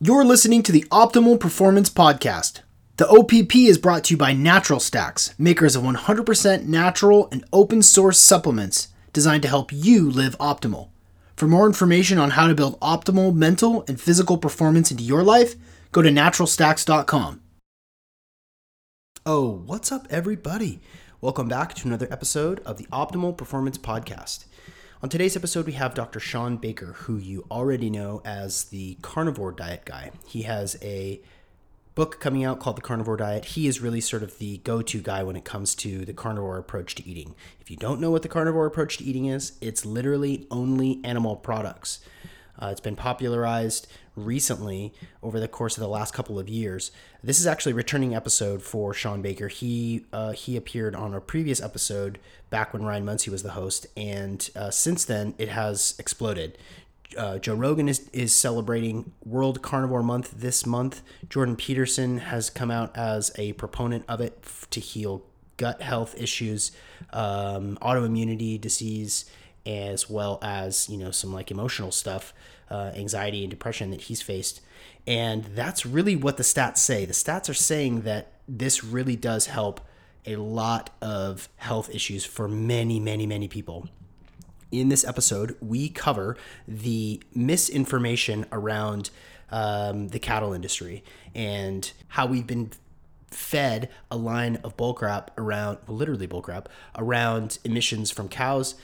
You're listening to the Optimal Performance Podcast. The OPP is brought to you by Natural Stacks, makers of 100% natural and open source supplements designed to help you live optimal. For more information on how to build optimal mental and physical performance into your life, go to naturalstacks.com. Oh, what's up, everybody? Welcome back to another episode of the Optimal Performance Podcast. On today's episode, we have Dr. Shawn Baker, who you already know as the carnivore diet guy. He has a book coming out called The Carnivore Diet. He is really sort of the go to guy when it comes to the carnivore approach to eating. If you don't know what the carnivore approach to eating is, it's literally only animal products. Uh, it's been popularized recently over the course of the last couple of years. This is actually a returning episode for Shawn Baker. He uh, he appeared on a previous episode back when Ryan Munsey was the host, and uh, since then it has exploded. Uh, Joe Rogan is, is celebrating World Carnivore Month this month. Jordan Peterson has come out as a proponent of it to heal gut health issues, um, autoimmunity disease, as well as you know some like emotional stuff, uh, anxiety and depression that he's faced. And that's really what the stats say. The stats are saying that this really does help a lot of health issues for many, many, many people. In this episode, we cover the misinformation around um, the cattle industry and how we've been fed a line of bullcrap around, well, literally bullcrap, around emissions from cows.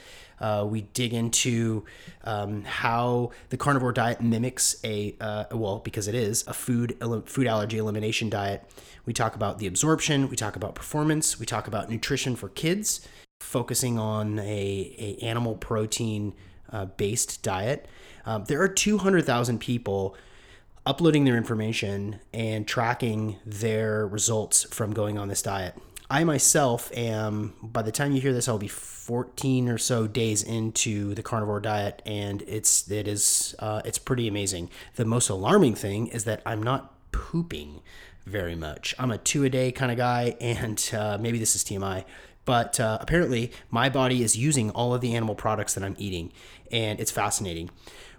Uh, we dig into um, how the carnivore diet mimics a uh, well, because it is a food food allergy elimination diet. We talk about the absorption. We talk about performance. We talk about nutrition for kids, focusing on a, a animal protein uh, based diet. Um, there are two hundred thousand people uploading their information and tracking their results from going on this diet. I myself am, by the time you hear this, I'll be 14 or so days into the carnivore diet, and it's it is uh, it's pretty amazing. The most alarming thing is that I'm not pooping very much. I'm a two a day kind of guy, and uh, maybe this is TMI, but uh, apparently my body is using all of the animal products that I'm eating, and it's fascinating.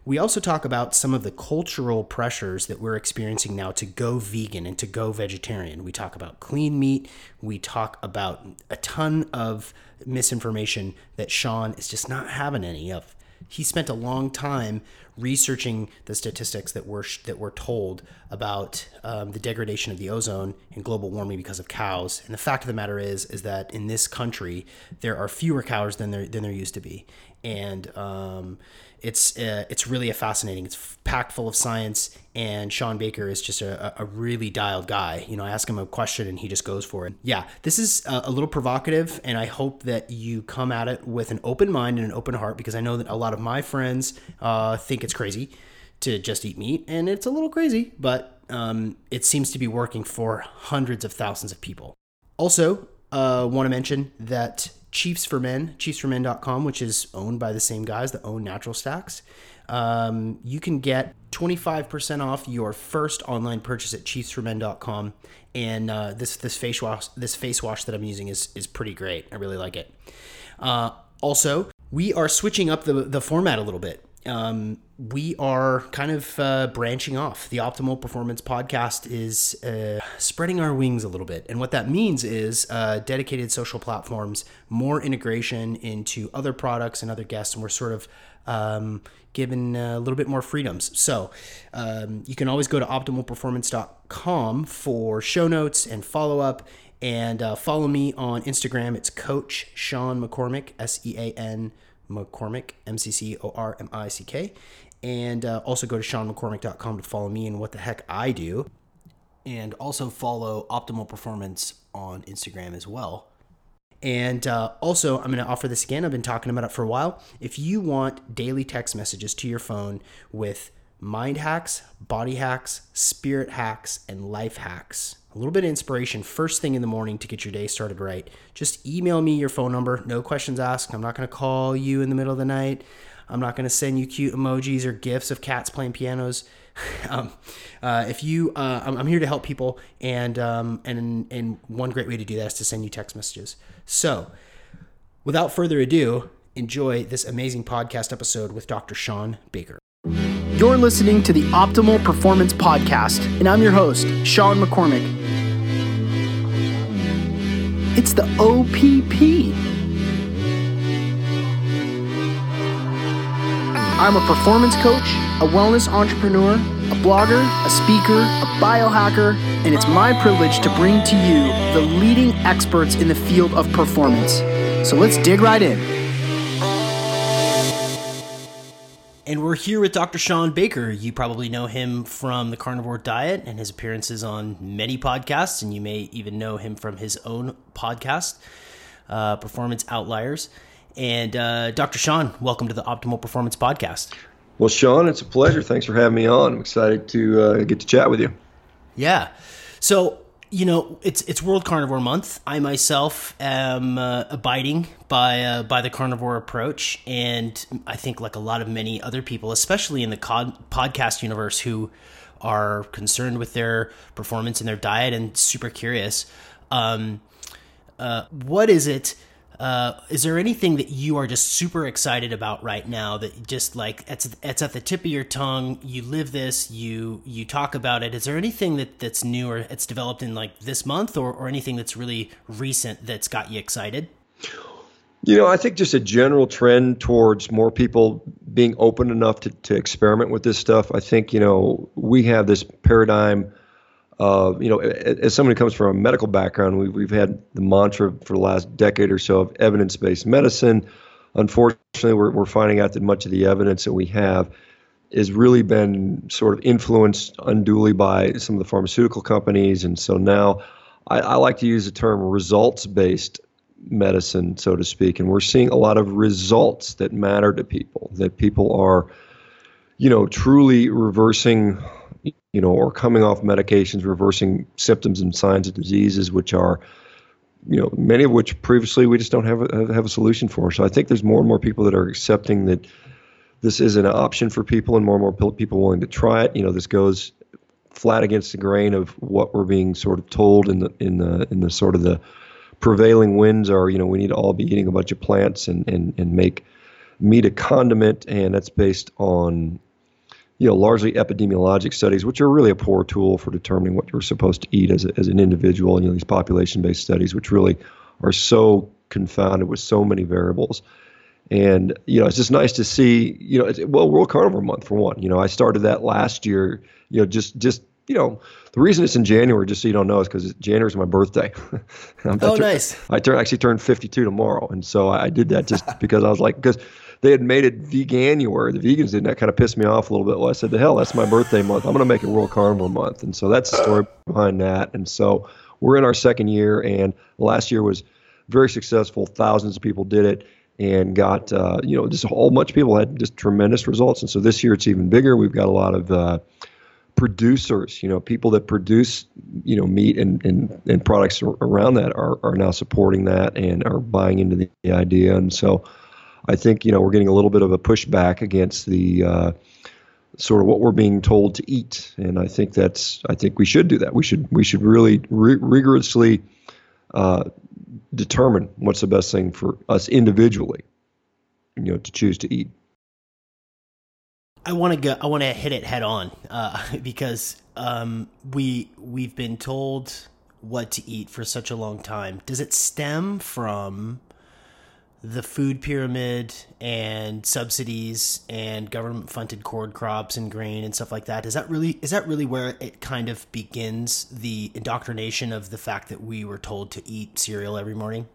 We also talk about some of the cultural pressures that we're experiencing now to go vegan and to go vegetarian. We talk about clean meat. We talk about a ton of misinformation that Shawn is just not having any of. He spent a long time researching the statistics that were that were told about um, the degradation of the ozone and global warming because of cows. And the fact of the matter is, is that in this country there are fewer cows than there than there used to be, and um, it's uh, it's really a fascinating. It's packed full of science, and Shawn Baker is just a, a really dialed guy. You know, I ask him a question and he just goes for it. Yeah, this is a, a little provocative, and I hope that you come at it with an open mind and an open heart because I know that a lot of my friends uh, think it's crazy to just eat meat, and it's a little crazy, but um, it seems to be working for hundreds of thousands of people. Also, uh, want to mention that Chiefs for Men, chiefsformen.com, which is owned by the same guys that own Natural Stacks. Um, you can get 25% off your first online purchase at chiefsformen.com. And uh, this this face wash this face wash that I'm using is is pretty great. I really like it. Uh, also, we are switching up the the format a little bit um, we are kind of uh, branching off. The Optimal Performance Podcast is uh, spreading our wings a little bit. And what that means is uh, dedicated social platforms, more integration into other products and other guests. And we're sort of um, given a little bit more freedoms. So um, you can always go to optimalperformance.com for show notes and follow up. And uh, follow me on Instagram. It's Coach Sean McCormick, S E A N McCormick, M C C O R M I C K. And uh, also go to SeanMcCormick.com to follow me and what the heck I do. And also follow Optimal Performance on Instagram as well. And uh, also, I'm going to offer this again. I've been talking about it for a while. If you want daily text messages to your phone with mind hacks, body hacks, spirit hacks, and life hacks, a little bit of inspiration first thing in the morning to get your day started right, just email me your phone number. No questions asked. I'm not going to call you in the middle of the night. I'm not going to send you cute emojis or gifs of cats playing pianos. um, uh, if you, uh, I'm, I'm, here to help people, and um, and and one great way to do that is to send you text messages. So, without further ado, enjoy this amazing podcast episode with Dr. Shawn Baker. You're listening to the Optimal Performance Podcast, and I'm your host, Sean McCormick. It's the OPP. I'm a performance coach, a wellness entrepreneur, a blogger, a speaker, a biohacker, and it's my privilege to bring to you the leading experts in the field of performance. So let's dig right in. And we're here with Dr. Shawn Baker. You probably know him from the Carnivore Diet and his appearances on many podcasts, and you may even know him from his own podcast, uh, Performance Outliers. And uh, Dr. Shawn, welcome to the Optimal Performance Podcast. Well, Sean, it's a pleasure. Thanks for having me on. I'm excited to uh, get to chat with you. Yeah. So you know, it's it's World Carnivore Month. I myself am uh, abiding by uh, by the carnivore approach, and I think like a lot of many other people, especially in the podcast universe, who are concerned with their performance and their diet and super curious. Um, uh, what is it? Uh, is there anything that you are just super excited about right now that just like it's it's at the tip of your tongue? You live this, you you talk about it. Is there anything that that's new or it's developed in like this month, or or anything that's really recent that's got you excited? You know, I think just a general trend towards more people being open enough to, to experiment with this stuff. I think, you know, we have this paradigm uh, you know, as someone who comes from a medical background, we, we've had the mantra for the last decade or so of evidence-based medicine. Unfortunately, we're, we're finding out that much of the evidence that we have has really been sort of influenced unduly by some of the pharmaceutical companies. And so now I, I like to use the term results based medicine, so to speak. And we're seeing a lot of results that matter to people, that people are, you know, truly reversing you know, or coming off medications, reversing symptoms and signs of diseases, which are, you know, many of which previously we just don't have a, have a solution for. So I think there's more and more people that are accepting that this is an option for people, and more and more people willing to try it. You know, this goes flat against the grain of what we're being sort of told in the in the in the sort of the prevailing winds are. You know, we need to all be eating a bunch of plants and and and make meat a condiment, and that's based on you know, largely epidemiologic studies, which are really a poor tool for determining what you're supposed to eat as, a, as an individual. You know, these population-based studies, which really are so confounded with so many variables. And you know, it's just nice to see. You know, well, World Carnivore Month for one. You know, I started that last year. You know, just just you know, the reason it's in January, just so you don't know, is because January is my birthday. oh, nice! I turn actually turned 52 tomorrow, and so I did that just because I was like, because they had made it veganuary. The vegans did, and that kind of pissed me off a little bit. Well, I said, the hell, that's my birthday month. I'm going to make it World Carnivore Month. And so that's the story behind that. And so we're in our second year, and last year was very successful. Thousands of people did it and got, uh, you know, just a whole bunch of people had just tremendous results. And so this year it's even bigger. We've got a lot of, uh, producers, you know, people that produce, you know, meat and, and, and products around that are, are now supporting that and are buying into the, the idea. And so I think you know we're getting a little bit of a pushback against the uh, sort of what we're being told to eat, and I think that's I think we should do that. We should we should really rigorously uh, determine what's the best thing for us individually, you know, to choose to eat. I want to go. I want to hit it head on uh, because um, we we've been told what to eat for such a long time. Does it stem from the food pyramid and subsidies and government funded corn crops and grain and stuff like that is that really is that really where it kind of begins the indoctrination of the fact that we were told to eat cereal every morning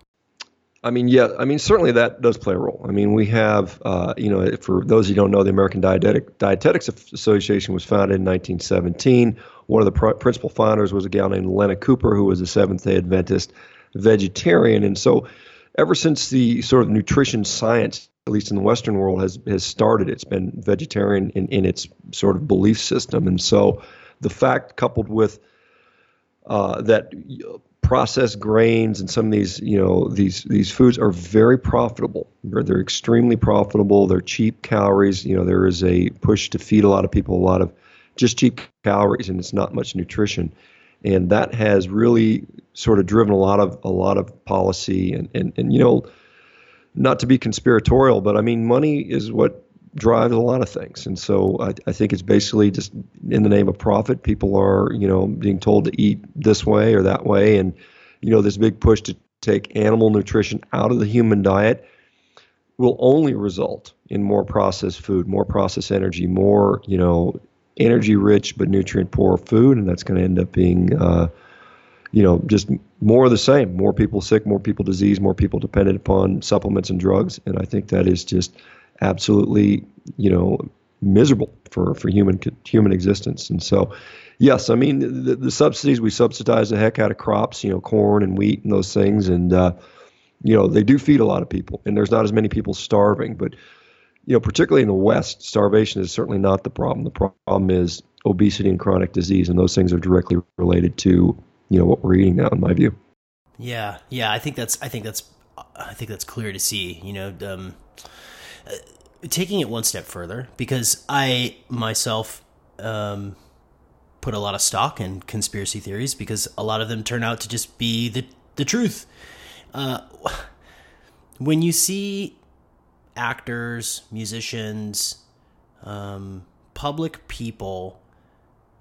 I mean, yeah, I mean, certainly that does play a role. I mean, we have, uh, you know, for those who don't know, the American Dietetic, Dietetics Association was founded in 1917. One of the pr- principal founders was a gal named Lenna Cooper, who was a Seventh day Adventist vegetarian. And so ever since the sort of nutrition science, at least in the Western world, has has started, it's been vegetarian in, in its sort of belief system, and so the fact coupled with uh, that processed grains and some of these you know these these foods are very profitable. They're, they're extremely profitable. They're cheap calories. You know there is a push to feed a lot of people a lot of just cheap calories and it's not much nutrition and that has really sort of driven a lot of a lot of policy and and, and you know not to be conspiratorial but i mean money is what drives a lot of things. And so I, I, think it's basically just in the name of profit. People are, you know, being told to eat this way or that way. And, you know, this big push to take animal nutrition out of the human diet will only result in more processed food, more processed energy, more, you know, energy rich but nutrient poor food. And that's going to end up being, uh, you know, just more of the same. More people sick, more people diseased, more people dependent upon supplements and drugs. And I think that is just absolutely, you know, miserable for, for human human existence. And so, yes, I mean the, the subsidies we subsidize the heck out of crops, you know, corn and wheat and those things, and uh, you know they do feed a lot of people, and there's not as many people starving. But you know, particularly in the West, starvation is certainly not the problem. The problem is obesity and chronic disease, and those things are directly related to you know what we're eating now, in my view. Yeah, yeah, I think that's I think that's I think that's clear to see. You know, um, uh, taking it one step further, because I myself um, put a lot of stock in conspiracy theories because a lot of them turn out to just be the the truth. Uh, when you see actors, musicians, um, public people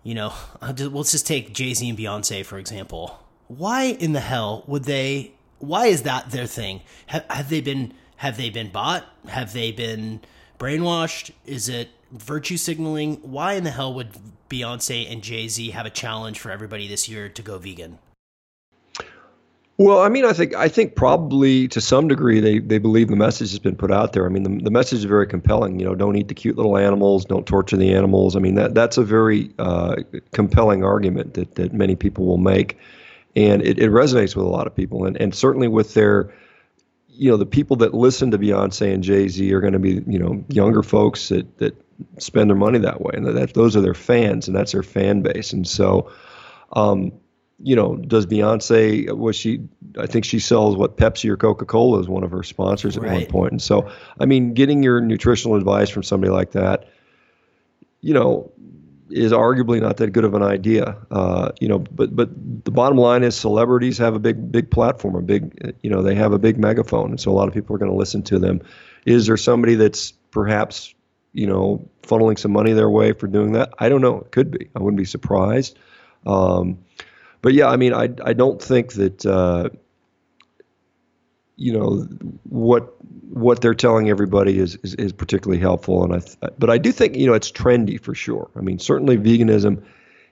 you know, just, let's just take Jay Z and Beyonce for example. Why in the hell would they? Why is that their thing? Have, have they been? Have they been bought? Have they been brainwashed? Is it virtue signaling? Why in the hell would Beyonce and Jay Z have a challenge for everybody this year to go vegan? Well, I mean, I think I think probably to some degree they, they believe the message has been put out there. I mean, the, the message is very compelling. You know, don't eat the cute little animals, don't torture the animals. I mean, that that's a very uh, compelling argument that, that many people will make, and it, it resonates with a lot of people, and and certainly with their, you know, the people that listen to Beyonce and Jay Z are going to be you know younger folks that that spend their money that way, and that those are their fans, and that's their fan base, and so. Um, you know, does Beyonce was she? I think she sells what Pepsi or Coca Cola is one of her sponsors at right. one point. And so, I mean, getting your nutritional advice from somebody like that, you know, is arguably not that good of an idea. Uh, you know, but but the bottom line is celebrities have a big big platform, a big you know they have a big megaphone, and so a lot of people are going to listen to them. Is there somebody that's perhaps you know funneling some money their way for doing that? I don't know. It could be. I wouldn't be surprised. Um, but yeah, I mean, I I don't think that uh, you know what what they're telling everybody is, is, is particularly helpful, and I but I do think you know it's trendy for sure. I mean, certainly veganism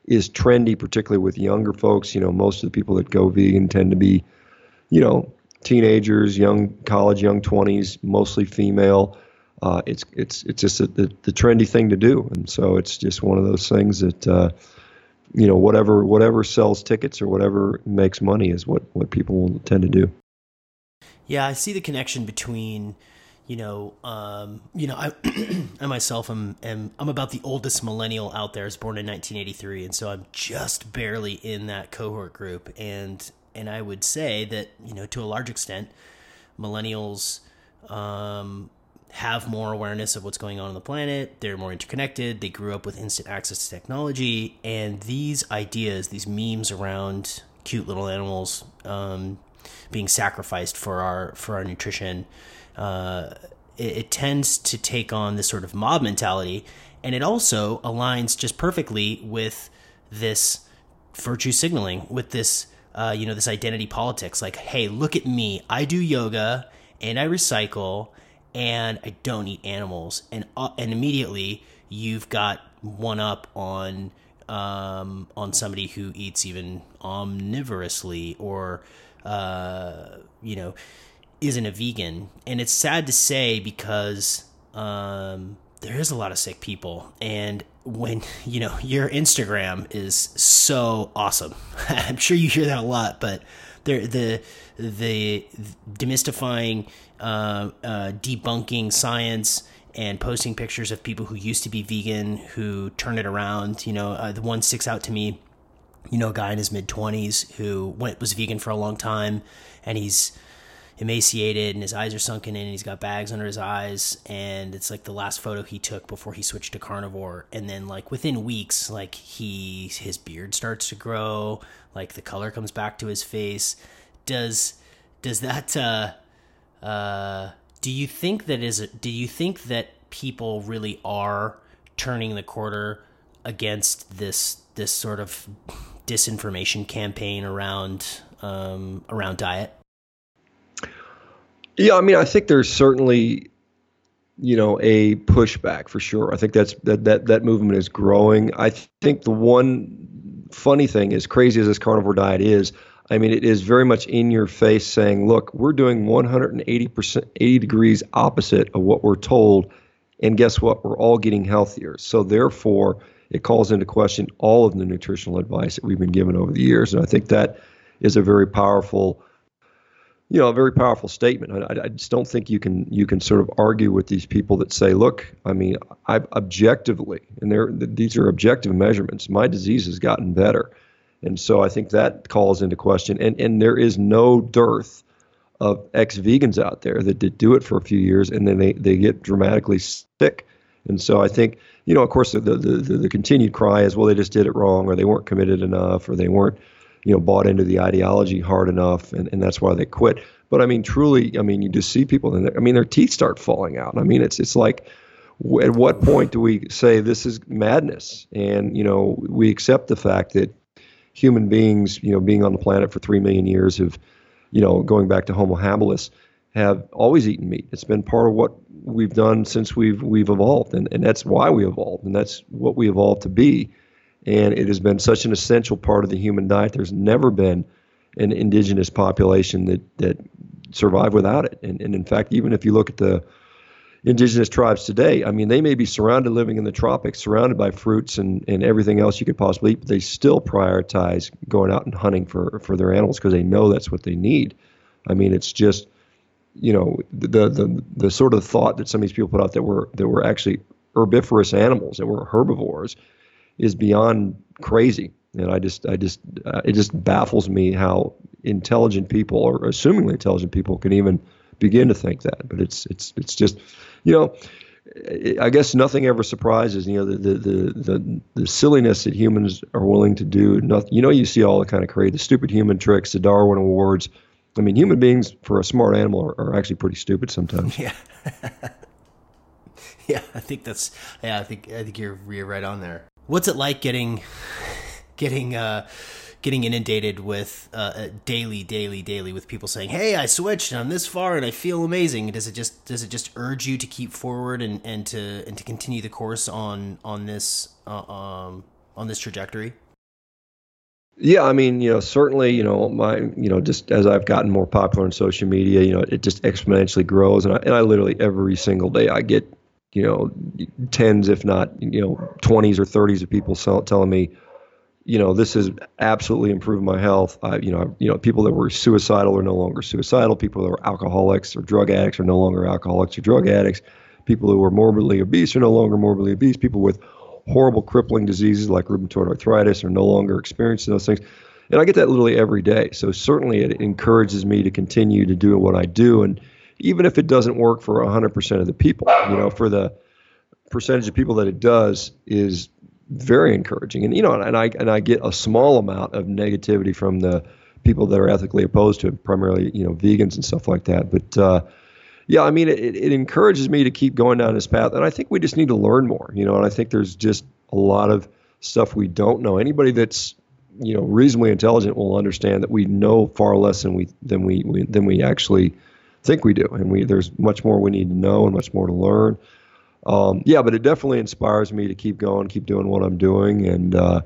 is trendy, particularly with younger folks. You know, most of the people that go vegan tend to be, you know, teenagers, young college, young twenties, mostly female. Uh, it's it's it's just a, the, the trendy thing to do, and so it's just one of those things that. Uh, you know whatever whatever sells tickets or whatever makes money is what what people tend to do. Yeah i see the connection between you know um, you know i i myself am, am i'm about the oldest millennial out there. I was born in 1983 and so i'm just barely in that cohort group. And and i would say that you know to a large extent millennials um, have more awareness of what's going on on the planet. They're more interconnected. They grew up with instant access to technology. And these ideas, these memes around cute little animals um, being sacrificed for our for our nutrition, uh, it, it tends to take on this sort of mob mentality. And it also aligns just perfectly with this virtue signaling, with this uh, you know this identity politics. Like, hey, look at me. I do yoga and I recycle and I don't eat animals, and uh, and immediately you've got one up on um, on somebody who eats even omnivorously or uh, you know isn't a vegan, and it's sad to say because um, there is a lot of sick people, and when you know your Instagram is so awesome, I'm sure you hear that a lot, but there the the demystifying uh, uh, debunking science and posting pictures of people who used to be vegan who turn it around. You know, uh, the one sticks out to me. You know, a guy in his mid twenties who went was vegan for a long time, and he's emaciated and his eyes are sunken in and he's got bags under his eyes and it's like the last photo he took before he switched to carnivore and then like within weeks like he his beard starts to grow like the color comes back to his face does does that uh uh, do you think that is do you think that people really are turning the quarter against this this sort of disinformation campaign around um, around diet? Yeah, I mean, I think there's certainly, you know, a pushback for sure. I think that's that that that movement is growing. I think the one funny thing, as crazy as this carnivore diet is, I mean, it is very much in your face saying, look, we're doing 180% 80 degrees opposite of what we're told. And guess what? We're all getting healthier. So therefore, it calls into question all of the nutritional advice that we've been given over the years. And I think that is a very powerful you know, a very powerful statement. I, I, just don't think you can you can sort of argue with these people that say, look, I mean, I objectively, and these are objective measurements. My disease has gotten better, and so I think that calls into question. And and there is no dearth of ex-vegans out there that did do it for a few years and then they they get dramatically sick. And so I think you know, of course, the the the, the continued cry is, well, they just did it wrong, or they weren't committed enough, or they weren't you know, bought into the ideology hard enough, and, and that's why they quit. But I mean, truly, I mean, you just see people, and I mean, their teeth start falling out. I mean, it's it's like, at what point do we say this is madness? And you know, we accept the fact that human beings, you know, being on the planet for three million years, have, you know, going back to Homo habilis, have always eaten meat. It's been part of what we've done since we've we've evolved, and, and that's why we evolved, and that's what we evolved to be and it has been such an essential part of the human diet. There's never been an indigenous population that that survived without it. And, and in fact, even if you look at the indigenous tribes today, I mean, they may be surrounded living in the tropics, surrounded by fruits and, and everything else you could possibly eat, but they still prioritize going out and hunting for, for their animals because they know that's what they need. I mean, it's just, you know, the, the, the sort of thought that some of these people put out that were, that were actually herbivorous animals, that were herbivores, is beyond crazy. And I just, I just, uh, it just baffles me how intelligent people or assumingly intelligent people can even begin to think that. But it's, it's, it's just, you know, I guess nothing ever surprises. You know, the, the the the the, silliness that humans are willing to do. Nothing, you know, you see all the kind of crazy, the stupid human tricks, the Darwin Awards. I mean, human beings for a smart animal are, are actually pretty stupid sometimes. Yeah. yeah, I think that's. Yeah, I think I think you're you're right on there what's it like getting getting uh, getting inundated with uh, uh, daily, daily, daily with people saying, "Hey, I switched and I'm this far and I feel amazing." Does it just does it just urge you to keep forward and, and to and to continue the course on on this uh, um, on this trajectory? Yeah, I mean, you know, certainly, you know, my, you know, just as I've gotten more popular on social media, you know, it just exponentially grows, and I, and I literally every single day I get you know, tens, if not, you know, 20s or 30s of people telling me, you know, this has absolutely improved my health. I, you know, you know, people that were suicidal are no longer suicidal. People that were alcoholics or drug addicts are no longer alcoholics or drug addicts. People who were morbidly obese are no longer morbidly obese. People with horrible crippling diseases like rheumatoid arthritis are no longer experiencing those things. And I get that literally every day. So certainly it encourages me to continue to do what I do. And even if it doesn't work for 100% of the people. You know, for the percentage of people that it does is very encouraging. And you know, and I and I get a small amount of negativity from the people that are ethically opposed to it, primarily you know vegans and stuff like that. But uh, yeah, I mean, it, it encourages me to keep going down this path, and I think we just need to learn more. You know, and I think there's just a lot of stuff we don't know. Anybody that's you know reasonably intelligent will understand that we know far less than we than we, we than we actually think we do, and we there's much more we need to know and much more to learn. Um, yeah, but it definitely inspires me to keep going, keep doing what I'm doing, and uh,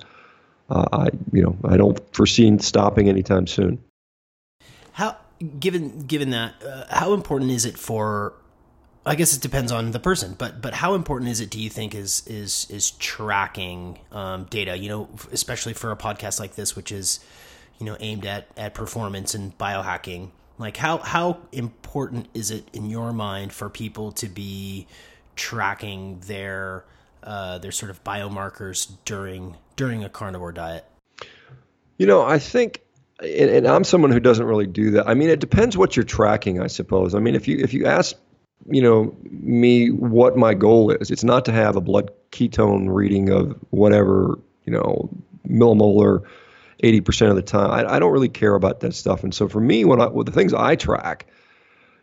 uh, I, you know, I don't foresee stopping anytime soon. How, given given that, uh, how important is it for? I guess it depends on the person, but but how important is it? Do you think is is is tracking um, data? You know, especially for a podcast like this, which is you know aimed at at performance and biohacking. Like how how important is it in your mind for people to be tracking their uh, their sort of biomarkers during during a carnivore diet? You know, I think and, and, I'm someone who doesn't really do that. I mean, it depends what you're tracking, I suppose. I mean, if you if you ask, you know, me what my goal is, it's not to have a blood ketone reading of whatever, you know, millimolar 80% of the time. I, I, don't really care about that stuff. And so for me, when I, well, the things I track,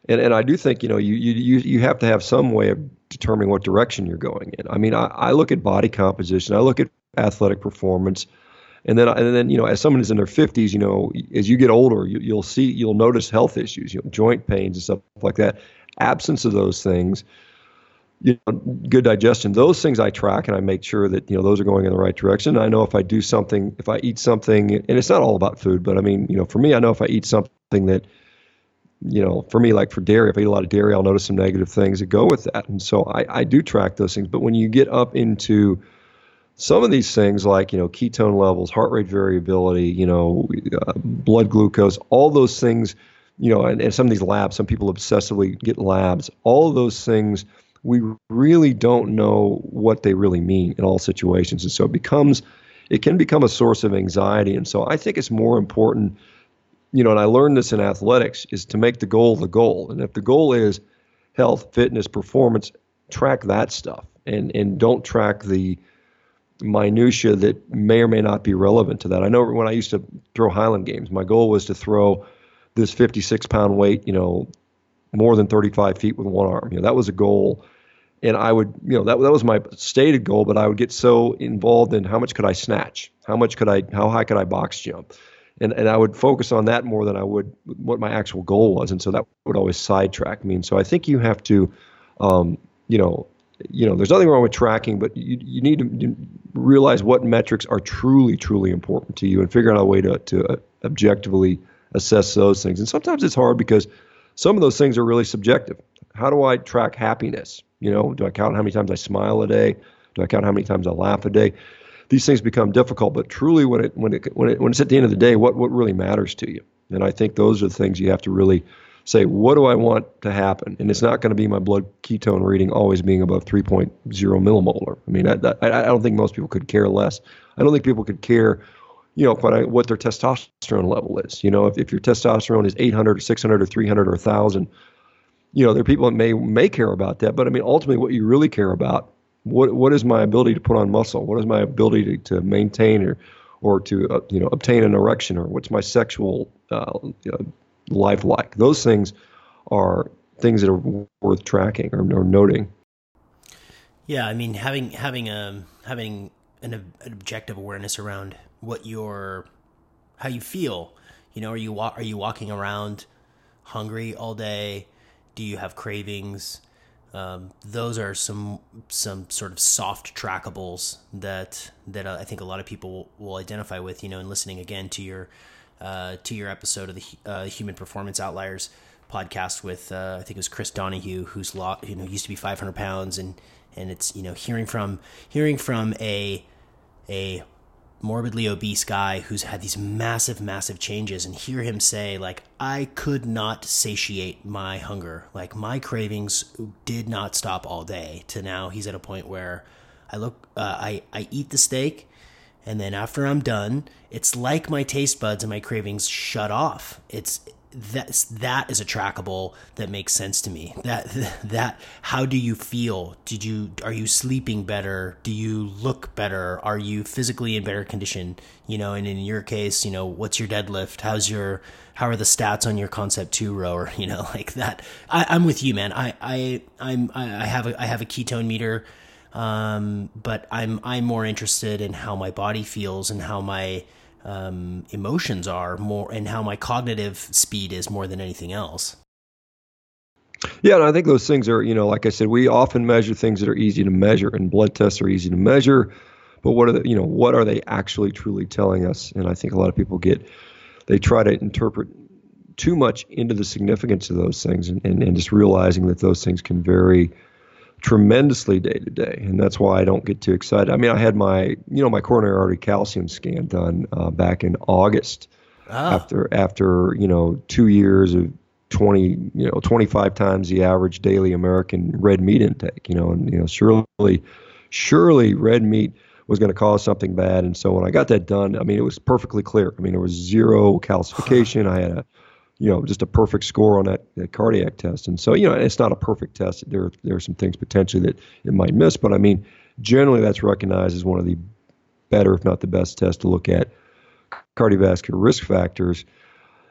and, and I do think, you know, you, you, you have to have some way of determining what direction you're going in. I mean, I, I look at body composition, I look at athletic performance, and then and then you know, as someone who's in their 50s, you know, as you get older, you, will see you'll notice health issues, you know, joint pains and stuff like that. Absence of those things, you know, good digestion. Those things I track and I make sure that you know those are going in the right direction. I know if I do something, if I eat something, and it's not all about food, but I mean, you know, for me, I know if I eat something that you know, for me, like for dairy, if I eat a lot of dairy, I'll notice some negative things that go with that. And so I, I do track those things. But when you get up into some of these things, like, you know, ketone levels, heart rate variability, you know, uh, blood glucose, all those things, you know, and, and some of these labs, some people obsessively get labs, all those things, we really don't know what they really mean in all situations. And so it becomes, it can become a source of anxiety. And so I think it's more important you know, and I learned this in athletics, is to make the goal the goal. And if the goal is health, fitness, performance, track that stuff and and don't track the minutia that may or may not be relevant to that. I know when I used to throw Highland games, my goal was to throw this 56 pound weight, you know, more than 35 feet with one arm. You know, that was a goal. And I would, you know, that, that was my stated goal, but I would get so involved in how much could I snatch? How much could I, how high could I box jump? And and I would focus on that more than I would what my actual goal was, and so that would always sidetrack me. And so I think you have to, um, you know, you know, there's nothing wrong with tracking, but you you need to realize what metrics are truly truly important to you, and figure out a way to to uh, objectively assess those things. And sometimes it's hard because some of those things are really subjective. How do I track happiness? You know, do I count how many times I smile a day? Do I count how many times I laugh a day? These things become difficult. But truly, when it when it when it when it's at the end of the day, what what really matters to you? And I think those are the things you have to really say. What do I want to happen? And it's not going to be my blood ketone reading always being above 3.0 millimolar. I mean, I, I, I don't think most people could care less. I don't think people could care you know, what, what their testosterone level is. You know, if, if your testosterone is 800 or 600 or 300 or 1,000, you know, there are people that may may care about that. But I mean, ultimately, what you really care about what what is my ability to put on muscle? What is my ability to, to maintain or or to uh, you know obtain an erection or what's my sexual uh, life like? Those things are things that are worth tracking or, or noting. Yeah, I mean having having a um, having an, an objective awareness around what your how you feel. You know, are you are you walking around hungry all day? Do you have cravings? Um, those are some some sort of soft trackables that that I think a lot of people will identify with. You know, and listening again to your uh, to your episode of the uh, Human Performance Outliers podcast with uh, I think it was Chris Donahue, who's lot you know used to be 500 pounds, and and it's you know hearing from hearing from a a morbidly obese guy who's had these massive massive changes and hear him say like i could not satiate my hunger. Like my cravings did not stop all day to now he's at a point where i look uh, i i eat the steak and then after i'm done it's like my taste buds and my cravings shut off. It's that's that is a trackable that makes sense to me. That that how do you feel? Did you are you sleeping better? Do you look better? Are you physically in better condition? You know and in your case you know what's your deadlift? How's your how are the stats on your concept 2 rower you know like that. I, i'm with you man. I i i'm i have a i have a ketone meter um but i'm i'm more interested in how my body feels and how my um, emotions are more and how my cognitive speed is more than anything else. Yeah, and I think those things are, you know, like I said, we often measure things that are easy to measure, and blood tests are easy to measure. But what are the, you know, what are they actually truly telling us? And I think a lot of people get, they try to interpret too much into the significance of those things, and, and, and just realizing that those things can vary tremendously day to day, and that's why I don't get too excited. I mean, I had my you know my coronary artery calcium scan done uh, back in August ah. after after you know two years of 20 you know 25 times the average daily American red meat intake. You know, and you know surely surely red meat was going to cause something bad. And so when I got that done, I mean, it was perfectly clear. I mean, there was zero calcification. I had a you know, just a perfect score on that, that, cardiac test. And so, you know, it's not a perfect test. There, there are some things potentially that it might miss, but I mean, generally that's recognized as one of the better, if not the best test to look at cardiovascular risk factors.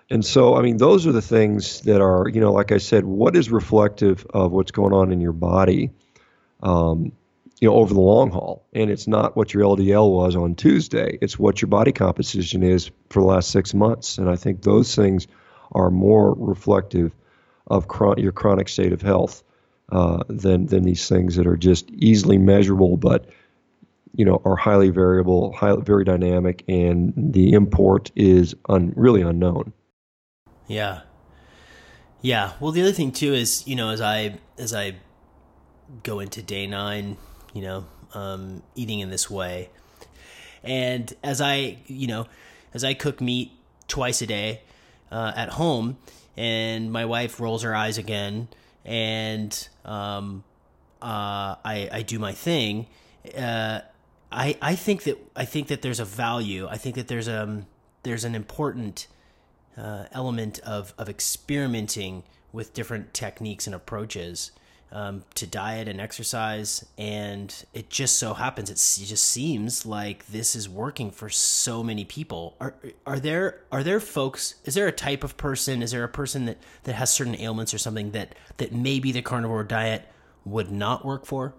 And so, I mean, those are the things that are, you know, like I said, what is reflective of what's going on in your body? um, you know, over the long haul. And it's not what your LDL was on Tuesday. It's what your body composition is for the last six months. And I think those things are more reflective of chron- your chronic state of health uh, than than these things that are just easily measurable, but you know are highly variable, highly, very dynamic, and the import is un- really unknown. Yeah, yeah. Well, the other thing too is you know as I as I go into day nine, you know, um, eating in this way, and as I you know as I cook meat twice a day uh, at home, and my wife rolls her eyes again, and um, uh, I I do my thing. Uh, I I think that I think that there's a value. I think that there's um there's an important uh, element of of experimenting with different techniques and approaches um, to diet and exercise, and it just so happens it just seems like this is working for so many people. Are are there are there folks? Is there a type of person? Is there a person that that has certain ailments or something that that maybe the carnivore diet would not work for?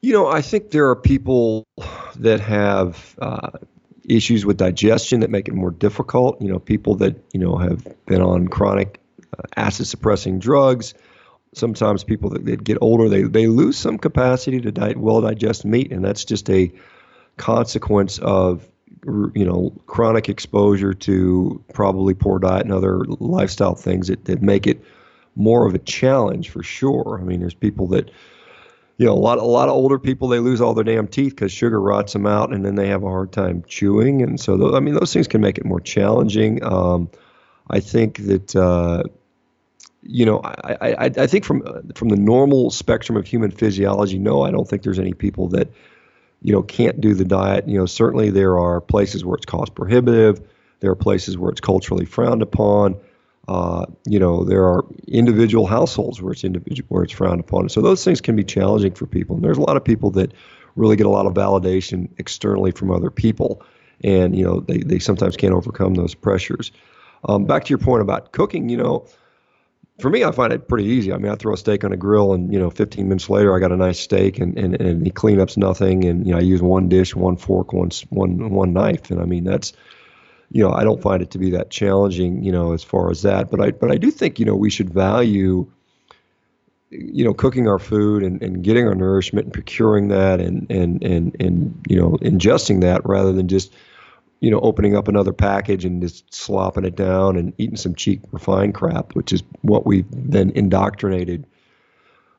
You know, I think there are people that have uh, issues with digestion that make it more difficult. You know, people that you know have been on chronic uh, acid suppressing drugs sometimes people that, that get older they, they lose some capacity to di- well digest meat and that's just a consequence of you know chronic exposure to probably poor diet and other lifestyle things that, that make it more of a challenge for sure. I mean there's people that you know a lot a lot of older people they lose all their damn teeth because sugar rots them out and then they have a hard time chewing and so th- i mean those things can make it more challenging. Um, i think that uh, you know, I, I, I think from from the normal spectrum of human physiology, no, I don't think there's any people that, you know, can't do the diet. You know, certainly there are places where it's cost prohibitive. There are places where it's culturally frowned upon. Uh, you know, there are individual households where it's individual where it's frowned upon. So those things can be challenging for people. And there's a lot of people that really get a lot of validation externally from other people, and you know, they they sometimes can't overcome those pressures. Um, back to your point about cooking, you know for me, I find it pretty easy. I mean, I throw a steak on a grill, and you know, 15 minutes later, I got a nice steak, and and, and the cleanup's nothing, and you know, I use one dish, one fork, one one one knife, and I mean, that's you know, I don't find it to be that challenging, you know, as far as that. But I but I do think you know we should value you know cooking our food and, and getting our nourishment and procuring that and and and and you know ingesting that rather than just you know, opening up another package and just slopping it down and eating some cheap refined crap, which is what we've been indoctrinated,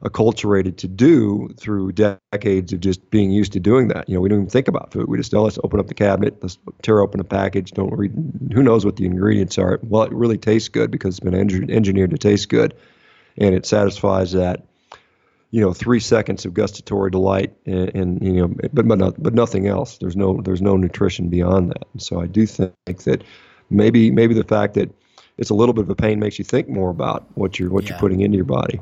acculturated to do through decades of just being used to doing that. You know, we don't even think about food. We just, oh, let's open up the cabinet, let's tear open a package. Don't read, who knows what the ingredients are. Well, it really tastes good because it's been engineered to taste good. And it satisfies that you know three seconds of gustatory delight and, and, you know but but, not, but nothing else. There's no there's no nutrition beyond that. And so i do think that maybe maybe the fact that it's a little bit of a pain makes you think more about what you're what yeah. you're putting into your body.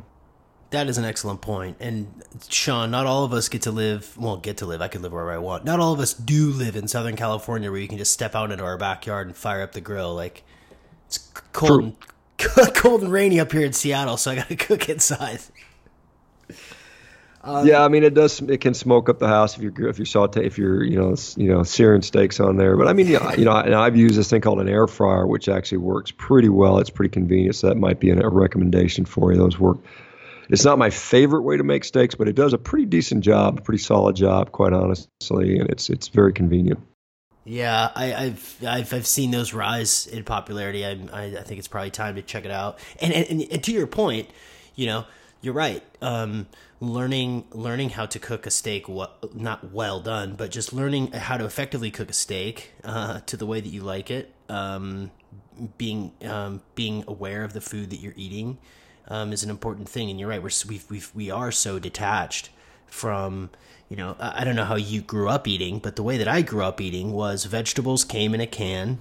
That is an excellent point. and shawn not all of us get to live well get to live i can live wherever i want. Not all of us do live in southern california where you can just step out into our backyard and fire up the grill. Like it's cold and cold and rainy up here in seattle so i gotta cook inside um, yeah, I mean it does. It can smoke up the house if you're if you saute if you're you know you know searing steaks on there. But I mean, yeah, you know, and I've used this thing called an air fryer, which actually works pretty well. It's pretty convenient, so that might be a recommendation for you. Those work. It's not my favorite way to make steaks, but it does a pretty decent job, a pretty solid job, quite honestly, and it's it's very convenient. Yeah, I, have I've I've seen those rise in popularity. I, I, I think it's probably time to check it out. And and, and to your point, you know, you're right. Um, learning learning how to cook a steak, well, not well done, but just learning how to effectively cook a steak uh, to the way that you like it. Um, being um, being aware of the food that you're eating um, is an important thing. And you're right. We're we we we are so detached from you know I don't know how you grew up eating, but the way that I grew up eating was vegetables came in a can,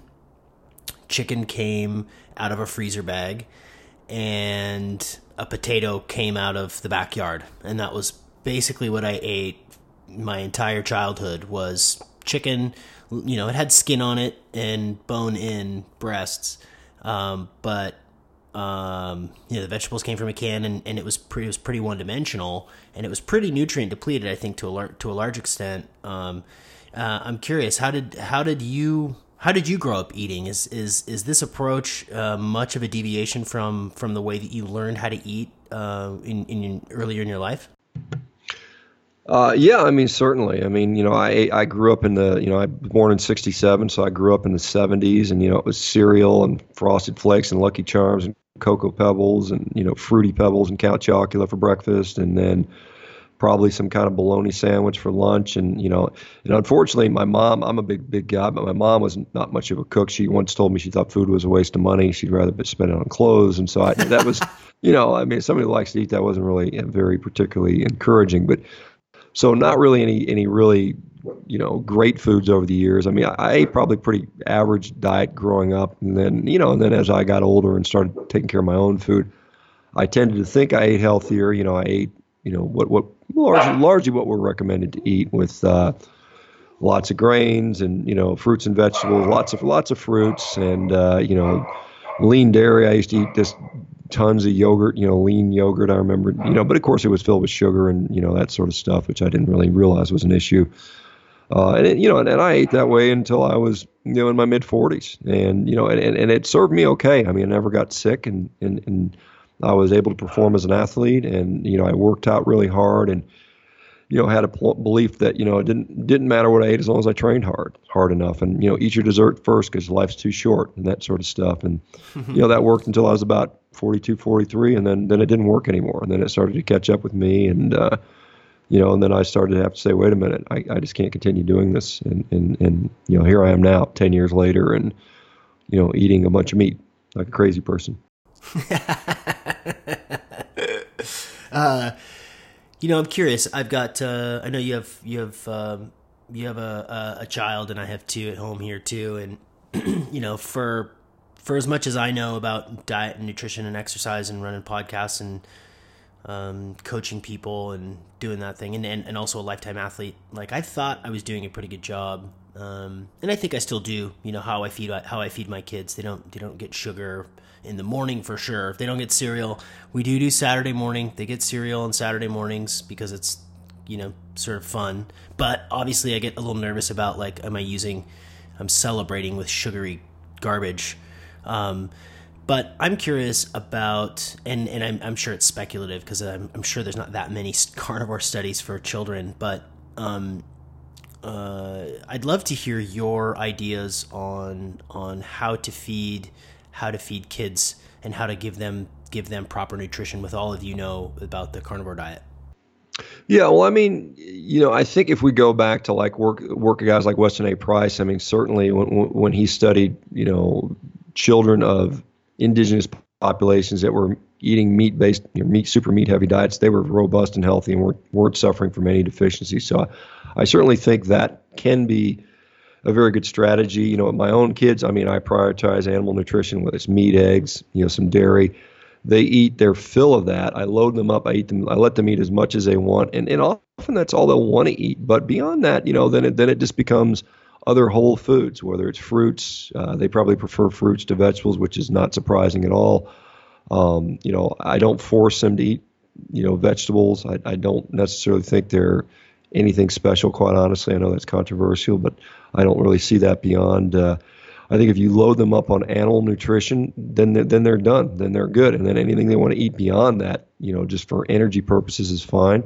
chicken came out of a freezer bag, and a potato came out of the backyard, and that was basically what I ate my entire childhood was chicken. You know, it had skin on it and bone in breasts, um, but um, you know, the vegetables came from a can, and, and it was pretty it was pretty one dimensional, and it was pretty nutrient depleted. I think to a lar- to a large extent. Um, uh, I'm curious how did how did you how did you grow up eating? Is is is this approach uh, much of a deviation from from the way that you learned how to eat uh, in in earlier in your life? Uh, yeah, I mean, certainly. I mean, you know, I I grew up in the, you know, I was born in '67, so I grew up in the '70s, and you know, it was cereal and Frosted Flakes and Lucky Charms and Cocoa Pebbles and you know, Fruity Pebbles and Count Chocula for breakfast, and then probably some kind of bologna sandwich for lunch. And you know, and unfortunately, my mom, I'm a big big guy, but my mom was not much of a cook. She once told me she thought food was a waste of money. She'd rather spend it on clothes, and so I, that was, you know, I mean, somebody who likes to eat that wasn't really very particularly encouraging, but so not really any any really you know great foods over the years. I mean, I, I, ate probably pretty average diet growing up, and then you know, and then as I got older and started taking care of my own food, I tended to think I ate healthier. You know, I ate you know what what largely largely what we're recommended to eat with. Uh, lots of grains and you know fruits and vegetables lots of lots of fruits and uh, you know lean dairy i used to eat this tons of yogurt, you know, lean yogurt. I remember, you know, but of course it was filled with sugar and you know that sort of stuff, which I didn't really realize was an issue. Uh, and it, you know, and, and, I ate that way until I was, you know, in my mid 40s, and you know, and, and it served me okay. I mean, I never got sick, and and and I was able to perform as an athlete, and you know, I worked out really hard, and you know, had a pl- belief that you know it didn't didn't matter what I ate as long as I trained hard hard enough, and you know, eat your dessert first because life's too short, and that sort of stuff, and you know, that worked until I was about 42, 43, and then then it didn't work anymore, and then it started to catch up with me, and uh, you know, and then I started to have to say, wait a minute, I, I just can't continue doing this, and and and you know, here I am now, ten years later, and you know, eating a bunch of meat like a crazy person. uh, you know, I'm curious. I've got. Uh, I know you have you have um, you have a, a, a child, and I have two at home here too. And you know, for for as much as I know about diet and nutrition and exercise and running podcasts and um, coaching people and doing that thing, and, and, and also a lifetime athlete, like I thought I was doing a pretty good job, um, and I think I still do. You know how I feed how I feed my kids. They don't they don't get sugar in the morning for sure. If they don't get cereal, we do do Saturday morning. They get cereal on Saturday mornings because it's you know sort of fun. But obviously, I get a little nervous about like, am I using? I'm celebrating with sugary garbage um, but I'm curious about, and, and I'm, I'm sure it's speculative because I'm, I'm, sure there's not that many carnivore studies for children, but um, uh, I'd love to hear your ideas on on how to feed how to feed kids and how to give them give them proper nutrition with all of you know about the carnivore diet. Yeah, well, I mean, you know, I think if we go back to like work work guys like Weston A. Price, I mean, certainly when when he studied, you know, children of indigenous populations that were eating meat based, you know, meat super meat heavy diets, they were robust and healthy and weren't, weren't suffering from any deficiencies. So I, I certainly think that can be a very good strategy. You know, my own kids, I mean, I prioritize animal nutrition, whether it's meat, eggs, you know, some dairy. They eat their fill of that. I load them up. I eat them. I let them eat as much as they want, and and often that's all they'll want to eat. But beyond that, you know, then it then it just becomes other whole foods, whether it's fruits. Uh, they probably prefer fruits to vegetables, which is not surprising at all. Um, you know, I don't force them to eat, you know, vegetables. I, I don't necessarily think they're anything special, quite honestly. I know that's controversial, but I don't really see that beyond. Uh, I think if you load them up on animal nutrition, then they're, then they're done. Then they're good, and then anything they want to eat beyond that, you know, just for energy purposes, is fine.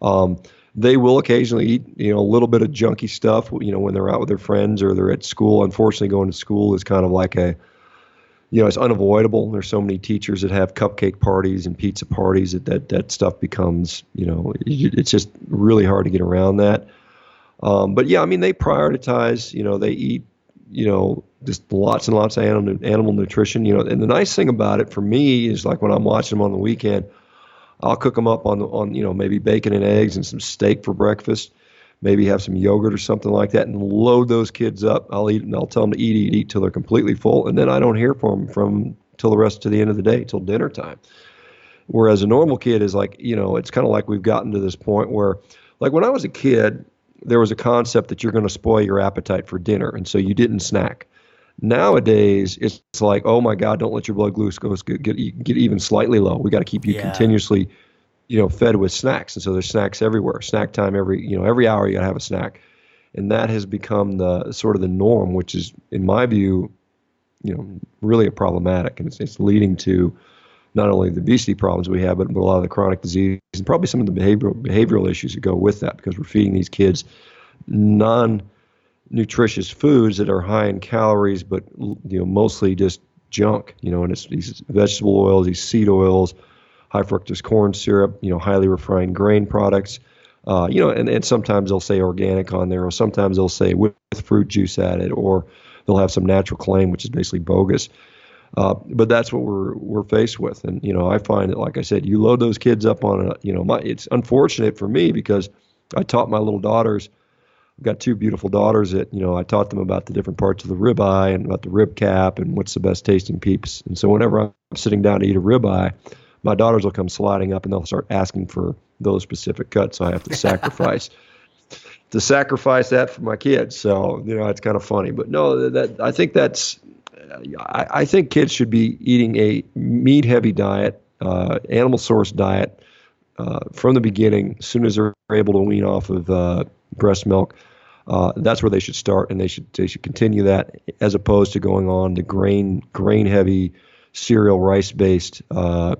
Um, they will occasionally eat, you know, a little bit of junky stuff, you know, when they're out with their friends or they're at school. Unfortunately, going to school is kind of like a, you know, it's unavoidable. There's so many teachers that have cupcake parties and pizza parties that that, that stuff becomes, you know, it's just really hard to get around that. Um, but yeah, I mean, they prioritize, you know, they eat, you know, just lots and lots of animal, animal nutrition, you know, and the nice thing about it for me is like when I'm watching them on the weekend – I'll cook them up on on you know maybe bacon and eggs and some steak for breakfast. Maybe have some yogurt or something like that, and load those kids up. I'll eat and I'll tell them to eat, eat, eat till they're completely full, and then I don't hear from them from till the rest to the end of the day, till dinner time. Whereas a normal kid is like, you know, it's kind of like we've gotten to this point where, like when I was a kid, there was a concept that you're going to spoil your appetite for dinner, and so you didn't snack. Nowadays, it's like, oh my God, don't let your blood glucose get get, get even slightly low. We got to keep you Yeah. continuously, you know, fed with snacks, and so there's snacks everywhere. Snack time every you know every hour you got to have a snack, and that has become the sort of the norm, which is, in my view, you know, really a problematic, and it's, it's leading to not only the obesity problems we have, but, but a lot of the chronic disease and probably some of the behavioral behavioral issues that go with that because we're feeding these kids non nutritious foods that are high in calories, but you know mostly just junk. You know, and it's these vegetable oils, these seed oils, high fructose corn syrup. You know, highly refined grain products. Uh, you know, and, and sometimes they'll say organic on there, or sometimes they'll say with, with fruit juice added, or they'll have some natural claim, which is basically bogus. Uh, but that's what we're we're faced with, and you know I find that, like I said, you load those kids up on a, you know, my it's unfortunate for me because I taught my little daughters. I've got two beautiful daughters that you know I taught them about the different parts of the ribeye and about the rib cap and what's the best tasting peeps. And so whenever I'm sitting down to eat a ribeye, my daughters will come sliding up and they'll start asking for those specific cuts. So I have to sacrifice to sacrifice that for my kids. So you know it's kind of funny, but no, that I think that's I, I think kids should be eating a meat heavy diet, uh, animal source diet uh, from the beginning. As soon as they're able to wean off of uh, breast milk, uh, that's where they should start, and they should they should continue that as opposed to going on the grain grain heavy, cereal rice based, uh,